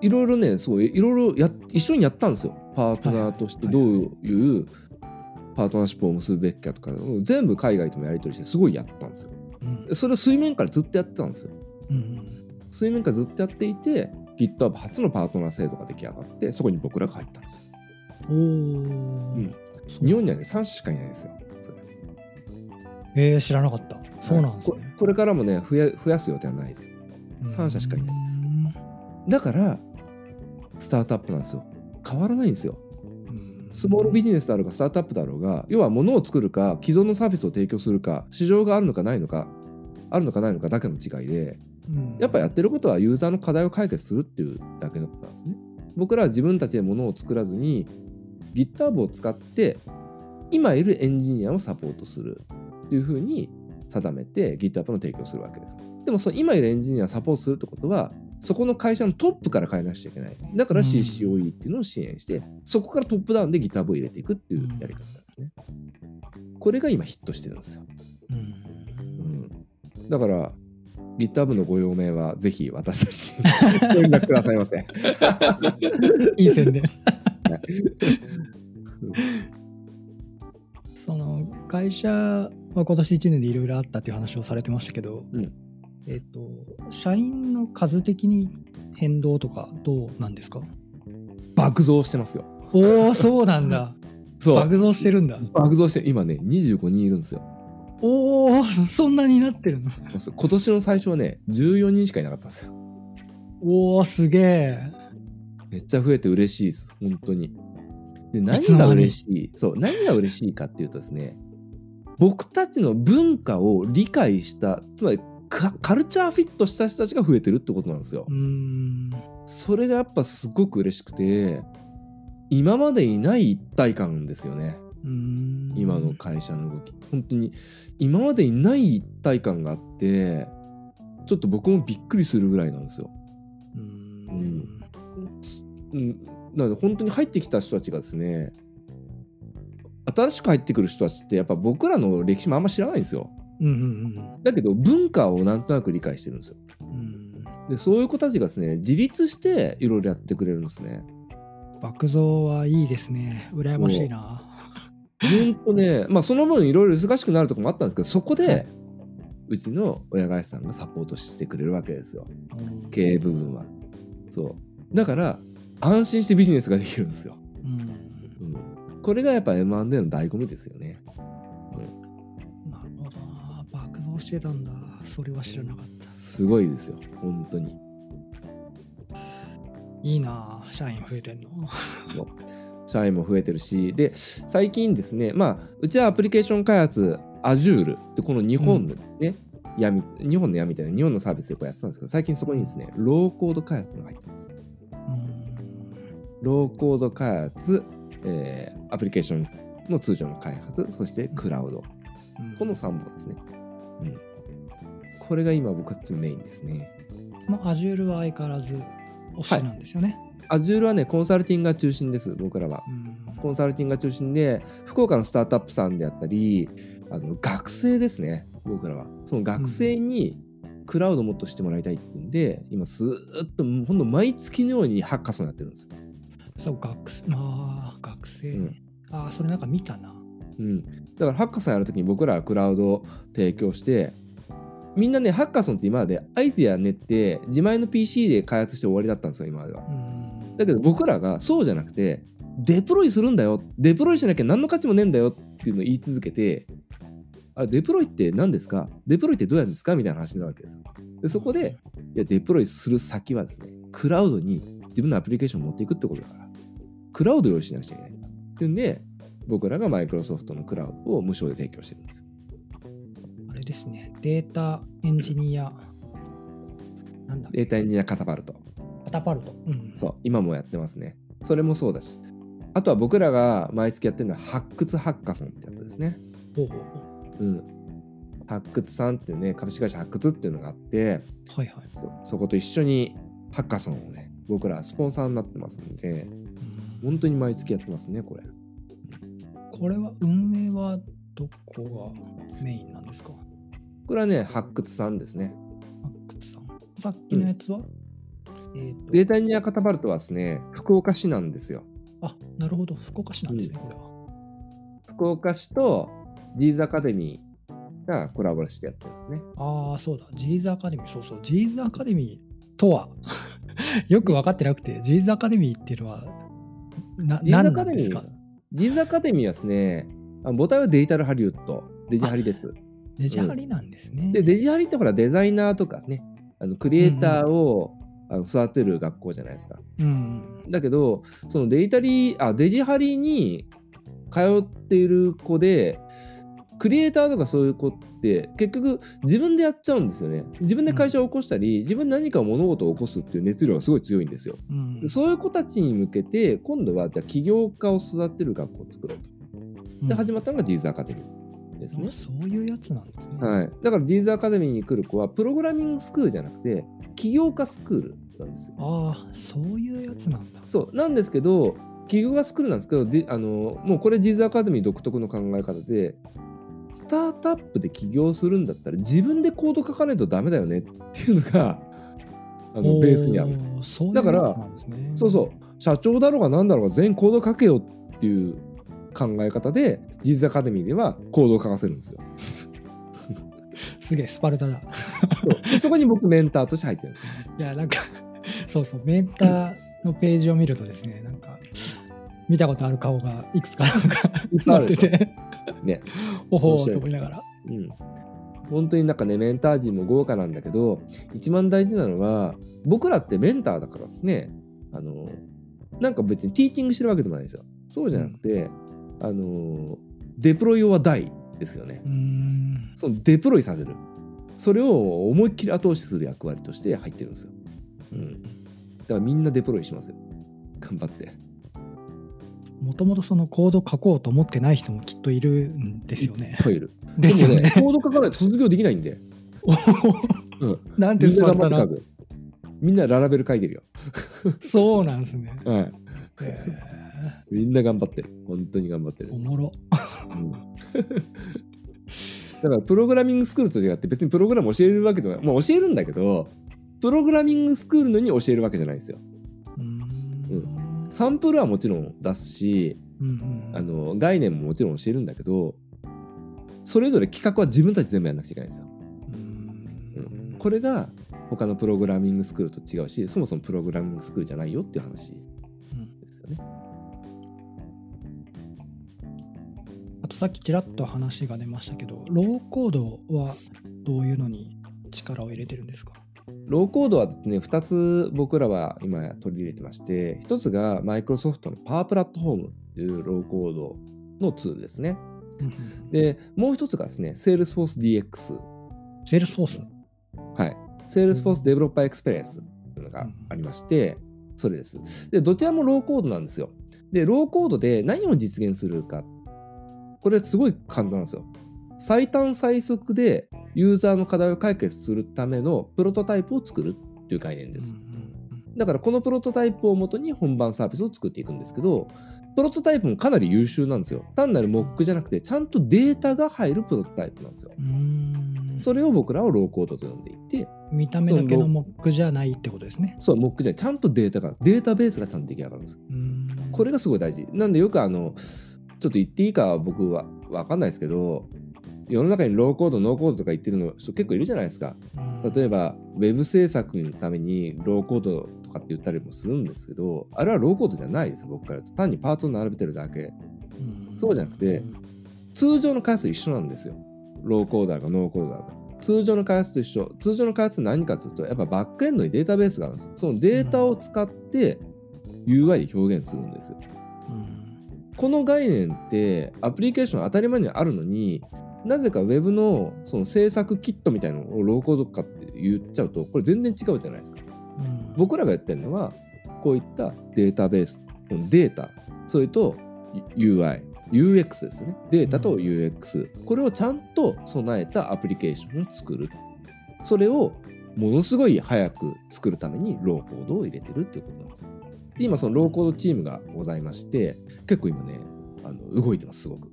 いろいろねそういろいろや一緒にやったんですよパートナーとしてどういうパートナーシップを結ぶべきかとか全部海外ともやり取りしてすごいやったんですよ。うんそれを水面からずっとやってたんですよ。うん水面からずっとやっていて GitHub 初のパートナー制度が出来上がってそこに僕らが入ったんですよ。おお、ん。そう。日本にはね3社しかいないんですよ。えー、知らなかった。そうなんですこね、これからもね増や増やす予定はないです。三社しかいないです。だからスタートアップなんですよ。変わらないんですよ。うん。スモールビジネスだろうがスタートアップだろうが要は物を作るか既存のサービスを提供するか市場があるのかないのかあるのかないのかだけの違いでうんやっぱやってることはユーザーの課題を解決するっていうだけのことなんですね。僕らは自分たちで物を作らずに GitHub を使って今いるエンジニアをサポートするっていうふうに定めて GitHub の提供するわけです。でもその今いるエンジニアをサポートするってことはそこの会社のトップから変えなくちゃいけない。だからうん CCOE っていうのを支援して、そこからトップダウンで GitHub を入れていくっていうやり方なんですね。これが今ヒットしてるんですよ。うんうん、だから GitHub のご用命はぜひ私たちにご連絡くださいませ。いい宣伝うんその会社は今年1年でいろいろあったっていう話をされてましたけど、うん。えっ、と社員の数的に変動とかどうなんですか？爆増してますよ。おおそうなんだ。そう。爆増してるんだ。爆増して今ね25人いるんですよ。おおそんなになってるの？今年の最初はね14人しかいなかったんですよ。おおすげえめっちゃ増えて嬉しいです本当に。でい何が嬉しい？そう何が嬉しいかっていうとですね僕たちの文化を理解したつまりカカルチャーフィットした人たちが増えてるってことなんですよう。ーんそれがやっぱすごく嬉しくて今までいない一体感ですよね今の会社の動き本当に今までにない一体感があってちょっと僕もびっくりするぐらいなんですよ。うーんうん、なので本当に入ってきた人たちがですね新しく入ってくる人たちってやっぱ僕らの歴史もあんま知らないんですよ。うんうんだけど文化をなんとなく理解してるんですよ。うんうんでそういう子たちがですね自立していろいろやってくれるんですね。爆増はいいですね羨ましいなほんとねまあその分いろいろ忙しくなるとこもあったんですけどそこで、はい。うちの親会社さんがサポートしてくれるわけですよ。うん。経営部分は。そう。だから安心してビジネスができるんですよ。うん。うん、これがやっぱ M&A の醍醐味ですよね。なるほど。な爆増してたんだ。それは知らなかった。すごいですよ。本当に。いいな社員増えてんの社員も増えてるしで最近ですねまあうちはアプリケーション開発 Azure ってこの日本のね、闇日本の闇みたいな日本のサービスでこうやってたんですけど最近そこにですねローコード開発が入ってます。うん。ローコード開発、えーアプリケーションの通常の開発そしてクラウド。うん。この3本ですね。うん、これが今僕たちのメインですね。まあ Azure は相変わらず推しなんですよね、Azure はねコンサルティングが中心です僕らは。うん。コンサルティングが中心で福岡のスタートアップさんであったりあの学生ですね僕らは。その学生にクラウドもっとしてもらいたいっていうんで、今ずーっとほんと毎月のようにハッカソンやってるんですよ。そう学生あー学生。ね、うん。ああそれなんか見たな。うん、だからハッカソンやるときに僕らはクラウドを提供してみんなねハッカソンって今までアイデア練って自前の PC で開発して終わりだったんですよ今までは。うんだけど僕らがそうじゃなくてデプロイするんだよ。デプロイしなきゃ何の価値もねえんだよ。っていうのを言い続けてあデプロイって何ですか？デプロイってどうやるんですか？みたいな話になるわけですよ。でそこでいやデプロイする先はですねクラウドに自分のアプリケーションを持っていくってことだからクラウドを用意しなくちゃいけないっていうんで僕らがマイクロソフトのクラウドを無償で提供してるんです。よあれですね。データエンジニア。なんだデータエンジニアカタパルト。カタパルト、うん、そう今もやってますね。それもそうだし。あとは僕らが毎月やってるのは発掘ハッカソンってやつですね。ほうほう。ほうん、発掘さんっていうね株式会社発掘っていうのがあってうはいはい。そそこと一緒にハッカソンをね僕らスポンサーになってますんでうん。本当に毎月やってますねこれ。これは運営はどこがメインなんですか？これはね発掘さんですね。発掘さん。さっきのやつは、えーとデータニアカタパルトはですね福岡市なんですよ。あなるほど。福岡市なんですね、これは。福岡市とジーズアカデミーがコラボしてやってるんですね。ああそうだ。ジーズアカデミー。そうそう。ジーズアカデミーとは よく分かってなくてジーズアカデミーっていうのはな何なんですか？ジーズアカデミーはですねあ母体はデジタルハリウッド。デジハリです。デジハリなんですね、でデジハリってほらデザイナーとかねあのクリエイターを、あの育てる学校じゃないですか。うん。だけどそのデジタリあデジハリに通っている子でクリエイターとかそういう子って結局自分でやっちゃうんですよね。自分で会社を起こしたり、自分で何か物事を起こすっていう熱量がすごい強いんですよ。うん。でそういう子たちに向けて今度はじゃあ起業家を育てる学校を作ろうと。で始まったのがジーズアカデミーですね。あ、そういうやつなんですね、はい、だからジーズアカデミーに来る子はプログラミングスクールじゃなくて起業家スクールなんですよ。ああそういうやつなんだ。そうなんですけど起業家スクールなんですけどであのもうこれジーズアカデミー独特の考え方でスタートアップで起業するんだったら自分でコード書かないとダメだよねっていうのがあのベースにあるんですだからそうそう社長だろうが何だろうが全員コード書けよっていう考え方でジーズアカデミーではコードを書かせるんですよすげえスパルタだ。そそこに僕メンターとして入ってるんですよ。いやなんかそうそうメンターのページを見るとですねなんか見たことある顔がいくつかなんかいっぱいあてて。ね。おほーと思いながら。うん、本当になんかねメンター陣も豪華なんだけど一番大事なのは僕らってメンターだからですね。あのなんか別にティーチングしてるわけでもないですよ。そうじゃなくて、あのデプロイオアダイですよね。そのデプロイさせる。それを思いっきり後押しする役割として入ってるんですよ、うん、だからみんなデプロイしますよ。頑張って。もともとそのコード書こうと思ってない人もきっといるんですよね。いっぱいいる。でですもよね。ねコード書かないと卒業できないんで、おうん、なんてみんなスみんなララベル書いてるよ。そうなんですね、はい。えみんな頑張って。る。本当に頑張ってる。ーお。もろ。うんだからプログラミングスクールと違って別にプログラム教えるわけじゃない。まあ教えるんだけど、プログラミングスクールのに教えるわけじゃないんですよ。うーんサンプルはもちろん出すし、うんうんあの概念ももちろん教えるんだけど、それぞれ企画は自分たち全部やんなくちゃいけないんですよ。うーんこれが他のプログラミングスクールと違うし、そもそもプログラミングスクールじゃないよっていう話とさっきちらっと話が出ましたけどローコードはどういうのに力を入れてるんですか？ローコードはですね、2つ僕らは今取り入れてまして、1つがマイクロソフトのパワープラットフォームというローコードのツールですね。で、もう1つがですね、Salesforce DX。セールスフォース？はい。Salesforce Developer Experience というのがありまして、それです。で、どちらもローコードなんですよ。で、ローコードで何を実現するか。これすごい簡単なんですよ。最短最速でユーザーの課題を解決するためのプロトタイプを作るっていう概念です。だからこのプロトタイプをもとに本番サービスを作っていくんですけど、プロトタイプもかなり優秀なんですよ。単なるモックじゃなくて、ちゃんとデータが入るプロトタイプなんですよ。それを僕らはローコードと呼んでいて、見た目だけのモックじゃないってことですねそう、モックじゃない、ちゃんとデータが、データベースがちゃんと出来上がるんです。これがすごい大事。なんでよくあの、ちょっと言っていいかは僕は分かんないですけど、世の中にローコード、ノーコードとか言ってるの人結構いるじゃないですか。うん例えば、ウェブ制作のためにローコードとかって言ったりもするんですけど、あれはローコードじゃないです、僕から言うと。単にパートを並べてるだけ。うんそうじゃなくて通常の開発と一緒なんですよ。ローコーダーがノーコーダーが。通常の開発と一緒。通常の開発は何かというと、やっぱバックエンドにデータベースがあるんですよ。そのデータを使って UI で表現するんですよ。うんこの概念ってアプリケーション当たり前にあるのになぜか Web のその制作キットみたいなのをローコード化って言っちゃうとこれ全然違うじゃないですか。うん。僕らがやってるのはこういったデータベースデータそれと UI UX ですね。データと UX、これをちゃんと備えたアプリケーションを作る。それをものすごい早く作るためにローコードを入れてるっていうことなんですで今そのローコードチームがございまして結構今ねあの動いてますすごく。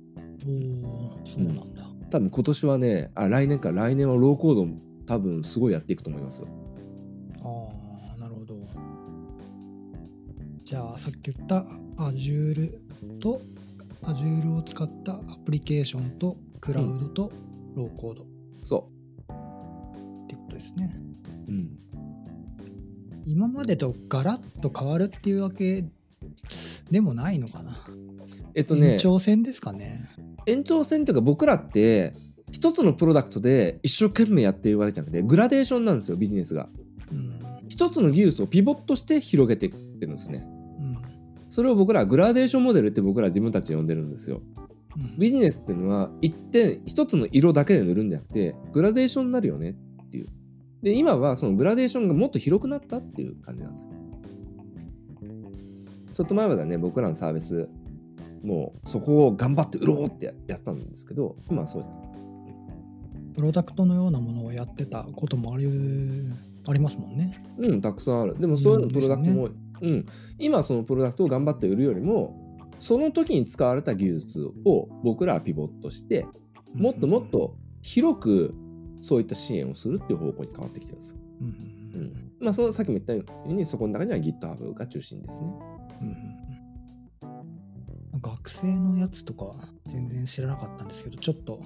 おおそうなんだ、多分今年はねあ来年か。来年はローコード多分すごいやっていくと思いますよ。ああなるほど。じゃあさっき言った Azure と Azure を使ったアプリケーションとクラウドとローコード。っそてことですね、ううん今までとガラッと変わるっていうわけでもないのかな、えっとね。延長戦ですかね。延長戦というか僕らって一つのプロダクトで一生懸命やっているわけじゃなくてグラデーションなんですよビジネスが。うん。一つの技術をピボットして広げていってるんですね。うん。それを僕らはグラデーションモデルって僕ら自分たちで呼んでるんですよ。うん。ビジネスっていうのは一点一つの色だけで塗るんじゃなくてグラデーションになるよねっていうで今はそのグラデーションがもっと広くなったっていう感じなんですよ。ちょっと前まではね僕らのサービスもうそこを頑張って売ろうってやってたんですけど今はそうじゃない。プロダクトのようなものをやってたこともあるありますもんね。うんたくさんある。でもそういうのうんプロダクトも、ですようん。今そのプロダクトを頑張って売るよりもその時に使われた技術を僕らはピボットしてもっともっと広くそういった支援をするっていう方向に変わってきてるんですよ。うんうんうんまあ、そのさっきも言ったようにそこの中には GitHub が中心ですね。うん学生のやつとか全然知らなかったんですけどちょっと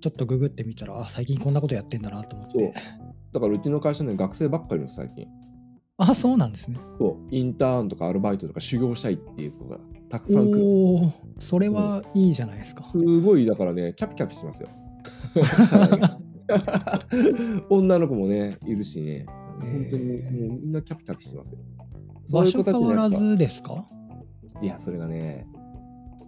ちょっとググってみたらあ最近こんなことやってんだなと思っそうてだからうちの会社には学生ばっかりいるんです最近。あそうなんですねそうインターンとかアルバイトとか修行したいっていう子がたくさん来る。おおそれはいいじゃないですか、すごいだからねキャピキャピしてますよ。社内が 女の子もねいるしね。本当にもうみんなキャピキャピしてますよ。場所変わらずですか？いや、それがね、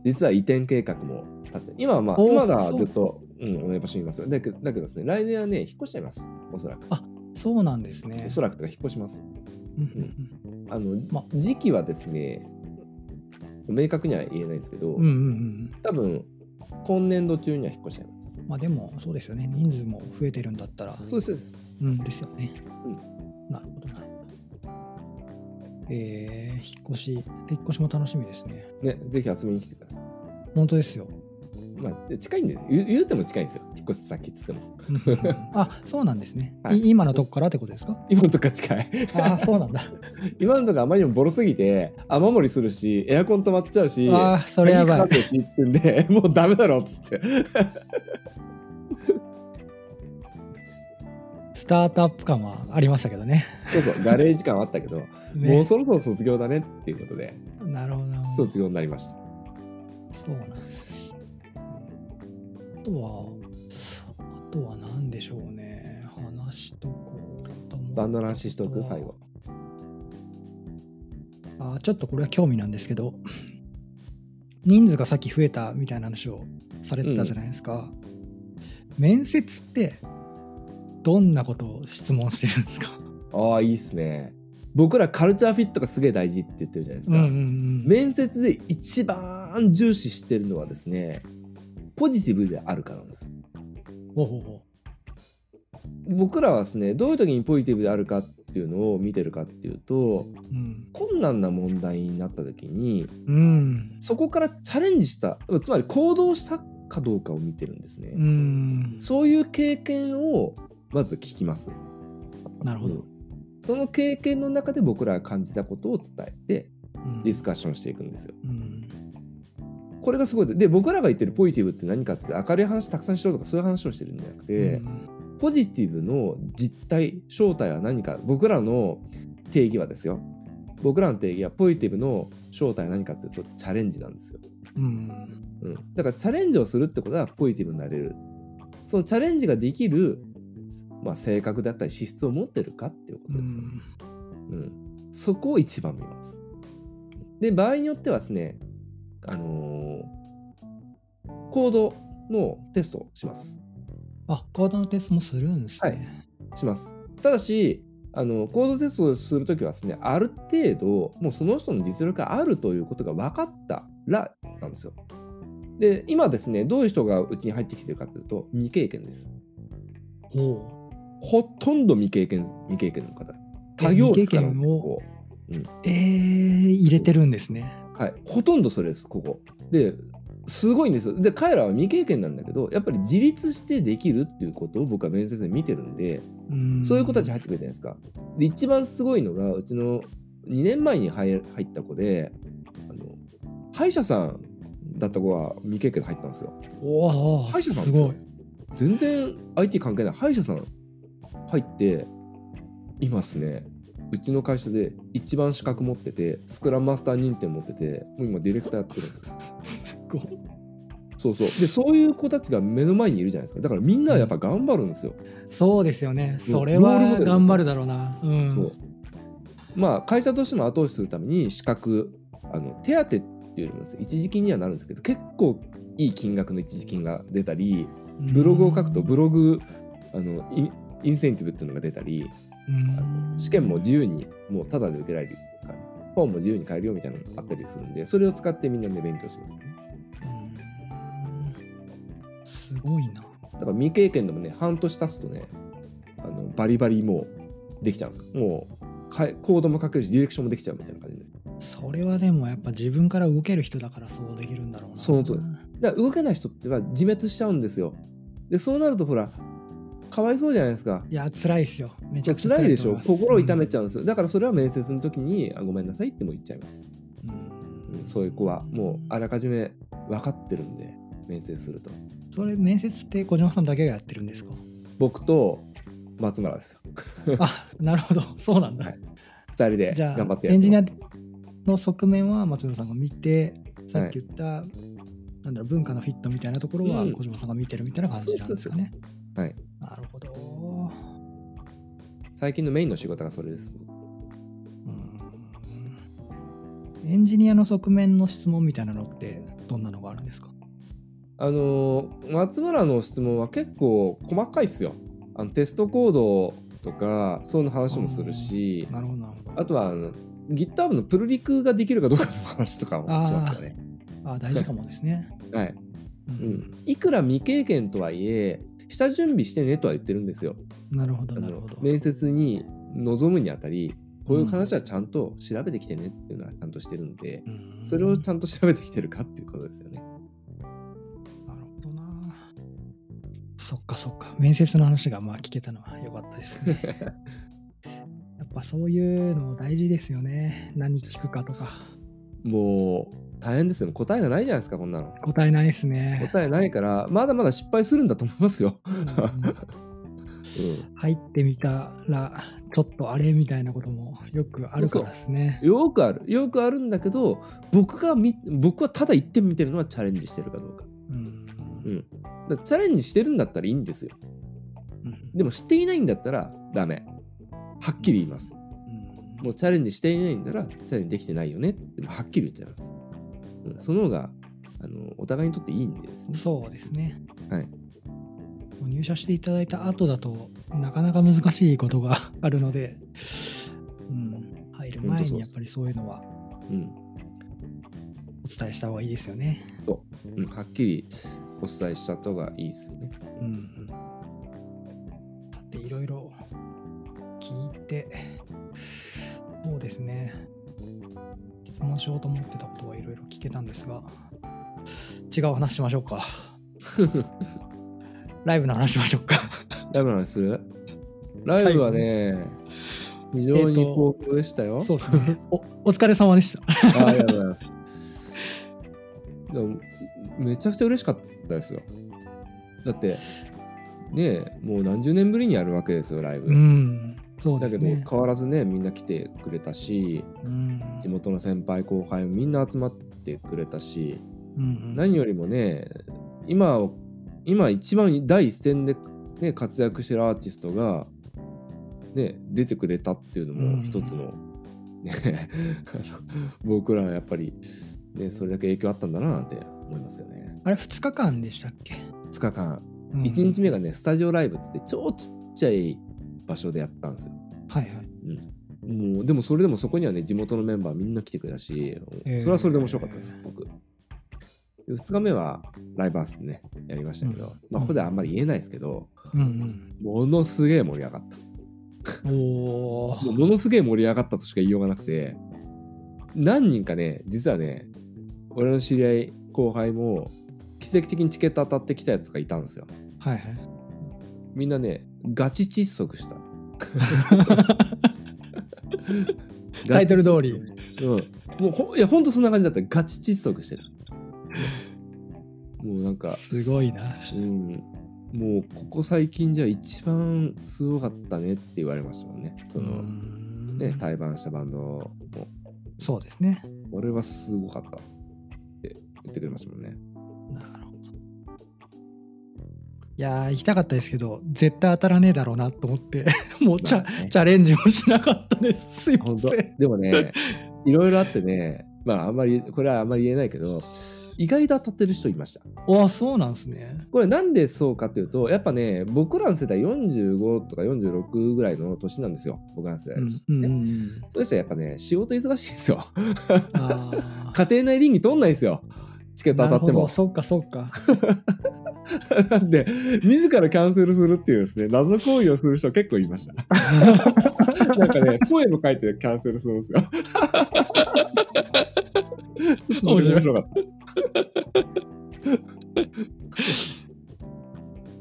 実は移転計画も立って、今はまあ、今だずっと、うん、同じ場所にいますよ。だけどだけどですね、来年はね、引っ越しちゃいます。おそらく。あそうなんですね。おそらくとか引っ越します。うんうんあの、ま時期はですね、明確には言えないんですけど、うんうんうんうん。多分、今年度中には引っ越しちゃいます。まあでもそうですよね人数も増えてるんだったらそうです、そうです。うんですよね。うなるほどなるほど。えー、引っ越し、引っ越しも楽しみですね。ね、ぜひ遊びに来てください。本当ですよ。まあ、で近いんで、言う言うても近いんですよ。引っ越し先っつっても。あそうなんですね、はいい今のとこからってことですか？今のとこ近い。あそうなんだ。今のとこあまりにもボロすぎて雨漏りするしエアコン止まっちゃうしあそれやばいしってんで もうダメだろっつって スタートアップ感はありましたけどね。そうそうガレージ感はあったけど、もうねそろそろ卒業だねっていうことでなるほど。卒業になりましたそうなんですとは、あとは何でしょうね。話しとこうと思うバンドの話しとく？最後。あちょっとこれは興味なんですけど人数がさっき増えたみたいな話をされてたじゃないですか、面接ってどんなことを質問してるんですか？ああいいっすね。僕らカルチャーフィットがすげえ大事って言ってるじゃないですか、うんうんうん。面接で一番重視してるのはですねポジティブであるかなんですよ。ほうほうほ僕らはですねどういう時にポジティブであるかっていうのを見てるかっていうとううん、困難な問題になった時にうん。そこからチャレンジしたつまり行動したかどうかを見てるんですね、うん、そういう経験をまず聞きます、なるほど、うん。その経験の中で僕らが感じたことを伝えてうん。ディスカッションしていくんですよ。うんこれがすごい。でで僕らが言ってるポジティブって何かって明るい話たくさんしようとかそういう話をしてるんじゃなくて、うんポジティブの実態正体は何か。僕らの定義はですよ。僕らの定義はポジティブの正体は何かっていうとチャレンジなんですよ、うん。うん、だからチャレンジをするってことはポジティブになれる。そのチャレンジができる、まあ、性格だったり資質を持ってるかっていうこうとですよ、ん。うん、そこを一番見ます。で場合によってはですねあのーコードのテストをしますあコードのテストもするんですね、します。ただし、あのコードテストをするときはですね、ある程度、もうその人の実力があるということが分かったらなんですよ。で、今ですね、どういう人がうちに入ってきてるかというと、未経験です。ほほとんど未経験、未経験の方。他業種からの未経験をこえー、入れてるんですね。はい、ほとんどそれですここ。ですごいんですよ。で彼らは未経験なんだけどやっぱり自立してできるっていうことを僕は面接で見てるんでうんそういう子たち入ってくるじゃないですか。で一番すごいのがうちの2年前に入入った子であの歯医者さんだった子が未経験で入ったんですよ。おお歯医者さんですよすごい。全然 IT 関係ない歯医者さん入っていますねうちの会社で一番資格持っててスクラムマスター認定持っててもう今ディレクターやってるんですよ。そうそう。でそういう子たちが目の前にいるじゃないですか。だからみんなやっぱ頑張るんですよ、そうですよね。それは頑張るだろうな。うん。そう。まあ会社としても後押しするために資格あの手当っていうよりも一時金にはなるんですけど結構いい金額の一時金が出たりブログを書くとブログあのインセンティブっていうのが出たりうん試験も自由にもうタダで受けられるから本も自由に買えるよみたいなのがあったりするんでそれを使ってみんなで勉強してますね。うん。すごいな。だから未経験でもね半年経つとねあのバリバリもうできちゃうんですよ。もうかえコードも書けるしディレクションもできちゃうみたいな感じで。それはでもやっぱ自分から動ける人だからそうできるんだろうな。その通りだから動けない人っては自滅しちゃうんですよ。でそうなるとほらかわいそうじゃないですか。いや、辛いですよ。めちゃくちゃ辛いでしょ。心を痛めちゃうんですよ。だからそれは面接の時にあごめんなさいっても言っちゃいます。うん。うんそういう子はもうあらかじめ分かってるんで面接すると。それ面接って小島さんだけがやってるんですか？僕と松村です。よあなるほど。そうなんだ、はい。2人で頑張ってあエンジニアての側面は松村さんが見てさっき言った、なんだろう文化のフィットみたいなところはうん。小島さんが見てるみたいな感じなんですかね。はいなるほど。最近のメインの仕事がそれです。うん。エンジニアの側面の質問みたいなのってどんなのがあるんですか？あのー松村の質問は結構細かいっすよ。あのテストコードとかそういうの話もするし。なるほどなるほど。あとはあの GitHub のプルリクができるかどうかの話とかもしますよね。あ大事かもですね。はい、ううん、いくら未経験とはいえ下準備してねとは言ってるんですよなるほどなるほど。面接に臨むにあたりこういう話はちゃんと調べてきてねっていうのはちゃんとしてるんで、うんそれをちゃんと調べてきてるかっていうことですよね。なるほどな。そっかそっか。面接の話がまあ聞けたのは良かったですね。やっぱそういうの大事ですよね。何聞くかとか。もう大変ですよ答えがないじゃないですかこんなの。答えないですね。答えないからまだまだ失敗するんだと思いますよ。うんうん入ってみたら、ちょっとあれみたいなこともよくあるからですね。よくあるよくあるんだけど僕がみ僕はただ言ってみてるのはチャレンジしてるかどうか。うんうん、だからチャレンジしてるんだったらいいんですよ。うんでもしていないんだったらダメ。はっきり言います。うんもうチャレンジしていないんだらチャレンジできてないよねってはっきり言っちゃいます。うん、その方があのお互いにとっていいんでですね。そうですね。はい。入社していただいた後だとなかなか難しいことが あるので、うん、入る前にやっぱりそういうのはうんお伝えした方がいいですよね。うん、はっきりお伝えした方がいいですよね。うんうん、さていろいろ聞いてそうですね質問しようと思ってたことはいろいろ聞けたんですが違う話しましょうか ライブの話しましょうかライブの話する？ライブはね、非常に好評でしたよ。そうですねおお疲れ様でしたあありがとうございます。でもめちゃくちゃ嬉しかったですよ。だって、ねえ、もう何十年ぶりにやるわけですよ、ライブ。うんそうだけど、変わらずね、みんな来てくれたし、うん。地元の先輩後輩もみんな集まってくれたし、うんうん。何よりもね今を今一番第一線で、ね、活躍してるアーティストが、ね、出てくれたっていうのも一つの,、ね、あ の僕らはやっぱり、ね、それだけ影響あったんだななんて思いますよね。あれ2日間でしたっけ、2日間、うん1日目がねスタジオライブっつって超ちっちゃい場所でやったんですよ。はいはい。もうでもそれでもそこにはね地元のメンバーみんな来てくれたし、それはそれで面白かったです僕。で2日目はライブハウスでねやりましたけど、うん。まあここではあんまり言えないですけど、うんうん。ものすげえ盛り上がった。もうものすげえ盛り上がったとしか言いようがなくて何人かね実はね俺の知り合い後輩も奇跡的にチケット当たってきたやつがいたんですよ。はいはい。みんなねガチ窒息した。タイトル通り。うん。もうほいやほんとそんな感じだった。ガチ窒息してたもうなんか。すごいな。うん。もうここ最近じゃ一番すごかったねって言われましたもんね。そうのね対バンしたバンドも。そうですね。俺はすごかったって言ってくれましたもんねいやー行きたかったですけど絶対当たらねえだろうなと思って もうチャ,、まあね。チャレンジもしなかったです。すいま本当。せんでもねいろいろあってねまああんまりこれはあんまり言えないけど意外と当たってる人いました。ああそうなんですね。これなんでそうかっていうとやっぱね僕らの世代45とか46ぐらいの年なんですよ僕らの世代うんの人うんそういう人はやっぱね仕事忙しいんですよ。家庭内倫理取んないんですよ。チケット当たっても。なるほどそっかそっか な んで自らキャンセルするっていうですね謎行為をする人結構いました。なんかねポエム書いてキャンセルするんですよ。ちょっと面白かった。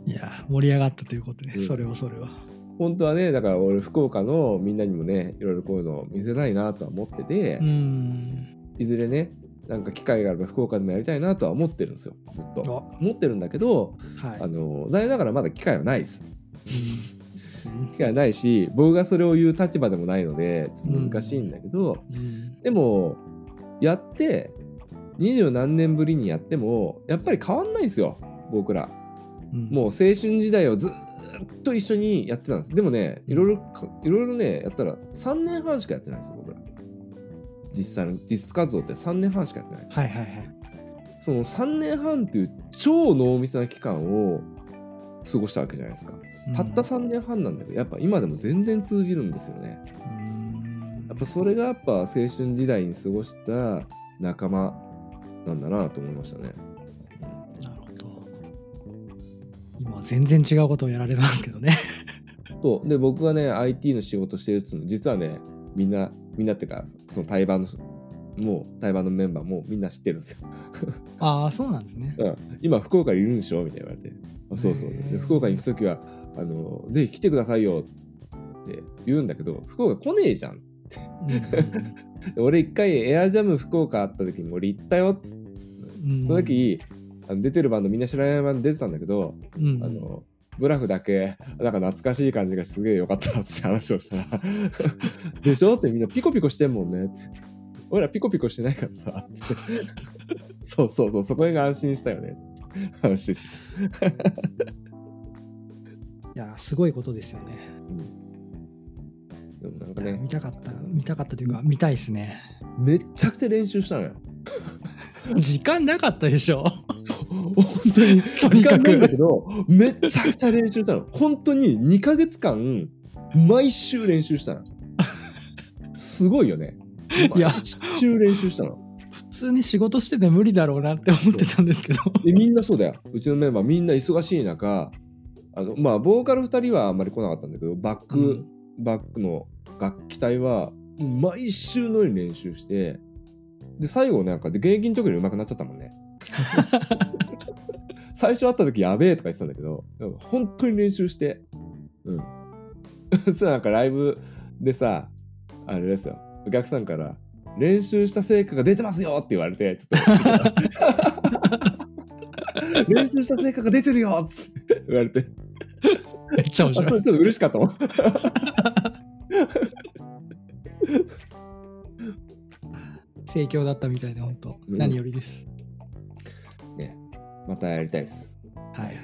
い。や盛り上がったということで、うん。それはそれは。本当はねだから俺福岡のみんなにもねいろいろこういうのを見せたいなとは思ってて、うん。いずれねなんか機会があれば福岡でもやりたいなとは思ってるんですよ。ずっと。あ。思ってるんだけどはい。あの残念ながらまだ機会はないです。うん。機会はないし僕がそれを言う立場でもないのでちょっと難しいんだけど、うん。でもやって二十何年ぶりにやってもやっぱり変わんないんですよ僕ら。うん。もう青春時代をずっと一緒にやってたんです。でもねいろいろかいろいろねやったら3年半しかやってないんですよ僕ら実際の実活動って3年半しかやってない。んですよはいはいはい。その3年半っていう超濃密な期間を過ごしたわけじゃないですか、たった3年半なんだけどやっぱ今でも全然通じるんですよね。うん。やっぱそれがやっぱ青春時代に過ごした仲間なんだなと思いましたね。なるほど。今は全然違うことをやられてますけどね。そう。で僕がね IT の仕事してるっつうの実はねみんなみんなっていうかその対バンのもう対バンのメンバーもみんな知ってるんですよ。ああそうなんですね。うん、今福岡にいるんでしょみたいな言われて。あそうそう。福岡に行く時はあのぜひ来てくださいよって言うんだけど福岡来ねえじゃんうん で俺一回エアジャム福岡あった時に俺行ったよっつって。うんその時あの出てるバンドみんな知らないバンド出てたんだけど、うん。あのブラフだけなんか懐かしい感じがすげえ良かったって話をしたら「でしょ?」ってみんなピコピコしてんもんねって。俺らピコピコしてないからさ。そうそうそうそこが安心したよね。話です、いやすごいことですよね。うん、でもなんかね。見たかった見たかったというか見たいですね。めっちゃくちゃ練習したのよ。時間なかったでしょ本当にとにかく。時間ないんだけどめっちゃくちゃ練習したの。本当に2ヶ月間毎週練習したの。すごいよね。いや。毎週練習したの。普通に仕事してて無理だろうなって思ってたんですけど。でみんなそうだよ。うちのメンバーみんな忙しい中あのまあボーカル2人はあんまり来なかったんだけどバック、うん。バックの楽器隊は毎週のように練習してで最後なんかで現役の時より上手くなっちゃったもんね 最初会った時やべえとか言ってたんだけど本当に練習してうん。そなんかライブでさあれですよ。お客さんから練習した成果が出てますよって言われてちょっと。練習した成果が出てるよって言われて。めっちゃ面白い。れちょっと嬉しかったもん。盛況だったみたいで本当、うん。何よりです。ねまたやりたいです。はいはい。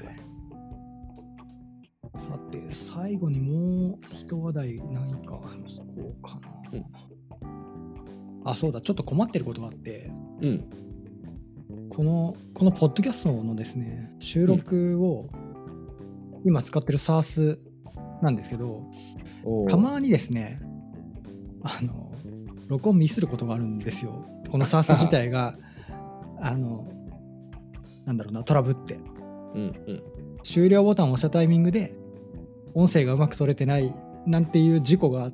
さて最後にもう一話題何か聞こうか？な、うん。あそうだちょっと困ってることがあって。うん。このこのポッドキャストのですね収録を今使ってる SARS なんですけど、おー。たまにですねあの録音ミスることがあるんですよ。この SARS 自体が。あのなんだろうなトラブって。うんうん。終了ボタンを押したタイミングで音声がうまく取れてないなんていう事故が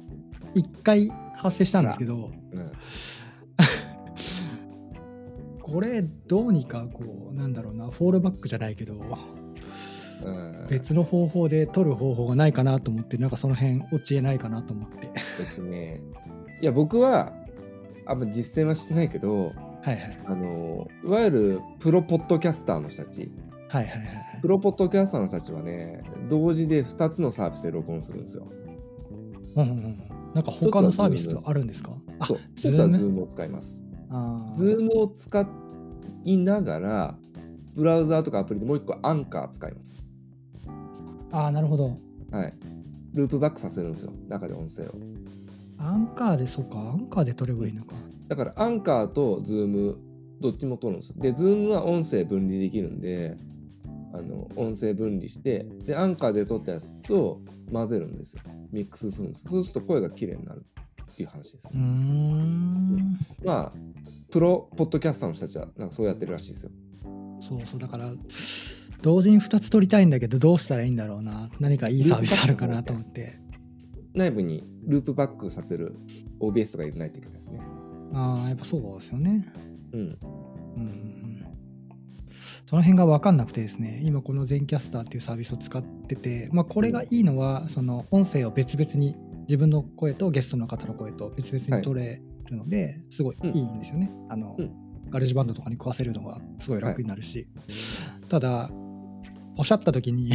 1回発生したんですけど、うん。これどうにかこうなんだろうなフォールバックじゃないけどうん。別の方法で取る方法がないかなと思ってなんかその辺落ちえないかなと思って。えっとね。いや僕はあんま実践はしてないけどはいはい。あのいわゆるプロポッドキャスターの人たち。はいはいはいはい。プロポッドキャスターの人たちはね同時で2つのサービスで録音するんですよ。うんうんうんなんか他のサービスあるんですか？あそう。ズ一つはーム Zoom を使います。あー。Zoom を使いながらブラウザーとかアプリでもう一個アンカー使います。あーなるほど。はい。ループバックさせるんですよ。中で音声を。アンカーでそうか。アンカーで取ればいいのかだからアンカーと Zoom どっちも取るんですよ。で Zoom は音声分離できるんであの音声分離してでアンカーで撮ったやつと混ぜるんですよ。ミックスするんです。そうすると声が綺麗になるっていう話ですうー。んまあプロポッドキャスターの人たちはなんかそうやってるらしいですよ。そうそうだから同時に2つ取りたいんだけどどうしたらいいんだろうな何かいいサービスあるかなと思って内部にループバックさせる OBS とか入れないといけないですね。ああやっぱそうですよね。うん。うんその辺が分かんなくてですね今この全キャスターっていうサービスを使ってて、まあ、これがいいのはその音声を別々に自分の声とゲストの方の声と別々に取れるので、すごいいいんですよね、あの、うん。ガレージバンドとかに食わせるのがすごい楽になるし、ただおっしゃった時に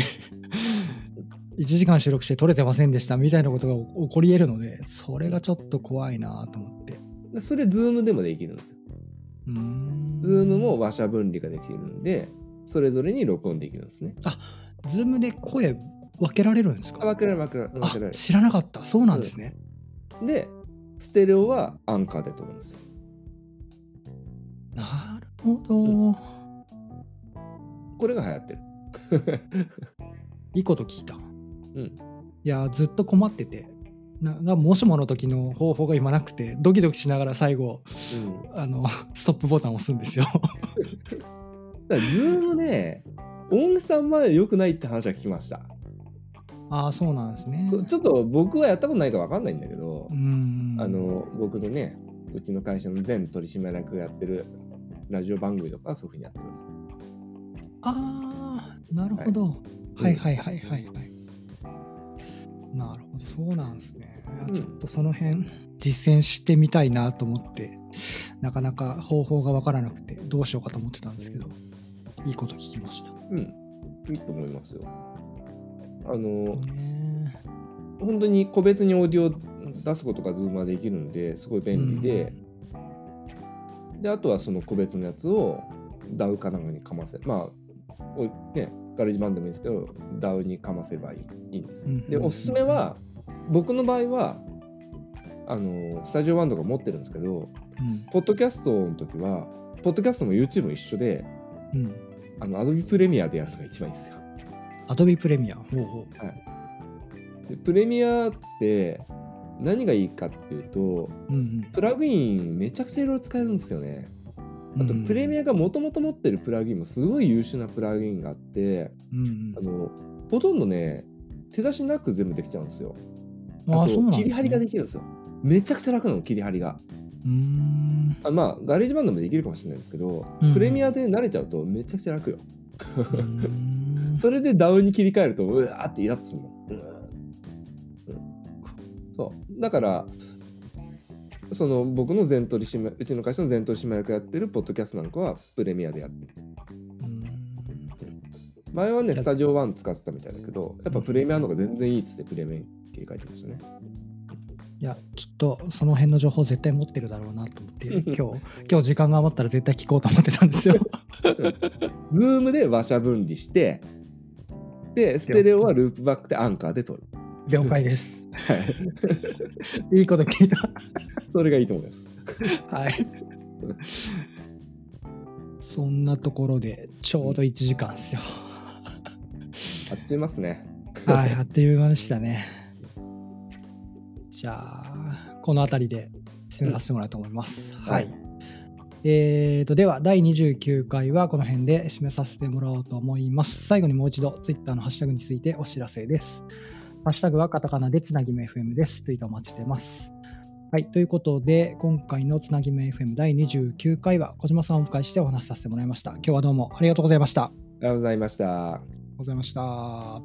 1時間収録して撮れてませんでしたみたいなことが起こり得るのでそれがちょっと怖いなと思ってでそれ Zoom でもできるんですよ。Zoom も話者分離ができるんでそれぞれに録音できるんですね。ズームで声分けられるんですか？分けられる分けられる分あけられる。知らなかったそうなんですね、でステレオはアンカーで撮るんですよ。なるほど、これが流行ってる。いいこと聞いたうん。いやずっと困っててななもしもの時の方法が今なくてドキドキしながら最後うん、あの ストップボタンを押すんですよ。だからズームね音質あんまり良くないって話は聞きました。ああそうなんですね。ちょっと僕はやったことないか分かんないんだけど、うんあの僕のねうちの会社の全取締役がやってるラジオ番組とかはそういうふうにやってるんです。よ。ああなるほど、はい、はいはいはいはいなるほどそうなんですねちょっとその辺実践してみたいなと思ってなかなか方法がわからなくてどうしようかと思ってたんですけどいいこと聞きました。うん、いいと思いますよ。あの、ね。本当に個別にオーディオを出すことが Zoom はできるんですごい便利で、であとはその個別のやつを DAW かなんかにかませまあおねガレージバンドもいいんですけど DAW にかませばいいいいんですよ。うん。でおすすめは僕の場合はあのスタジオワンとか持ってるんですけどうん。ポッドキャストの時はポッドキャストも YouTube も一緒でうん。あの Adobe プレミアでやるのが一番いいんですよ。アドビプレミア。ほうほでプレミアって何がいいかっていうとううんうん。プラグインめちゃくちゃいろいろ使えるんですよね。あとうんプレミアがもともと持ってるプラグインもすごい優秀なプラグインがあってうん。あのほとんどね手出しなく全部できちゃうんですよ。うん、あと切り張りができるんですよ。めちゃくちゃ楽なの切り張りが。うーんあまあガレージバンドもできるかもしれないんですけど、うんプレミアで慣れちゃうとめちゃくちゃ楽よ。それで DAW に切り替えるとうわーってイラッとするもん。うんうんそうだからその僕の全取締うちの会社の全取締役やってるポッドキャストなんかはプレミアでやってます。前はねや Studio One 使ってたみたいだけどやっぱプレミアの方が全然いいっつってプレミアに切り替えてましたね。いやきっとその辺の情報絶対持ってるだろうなと思って 今日今日時間が余ったら絶対聞こうと思ってたんですよ。Zoom で話者分離してでステレオは Loopback でアンカーで撮る。了解です。はい。いいこと聞いた。それがいいと思います。はい。そんなところでちょうど1時間ですよ。あっちゅいますね。はい、あっという間でしたね。じゃあ、この辺りで締めさせてもらおうと思います。ははいい。えーと、では、第29回はこの辺で締めさせてもらおうと思います。最後にもう一度、Twitter のハッシュタグについてお知らせです。ハッシュタグはカタカナでつなぎめ FM です。ツイートお待ちしてます。はい。ということで、今回のつなぎめ FM 第29回は小島さんをお迎えしてお話しさせてもらいました。今日はどうもありがとうございました。ありがとうございました。ございました。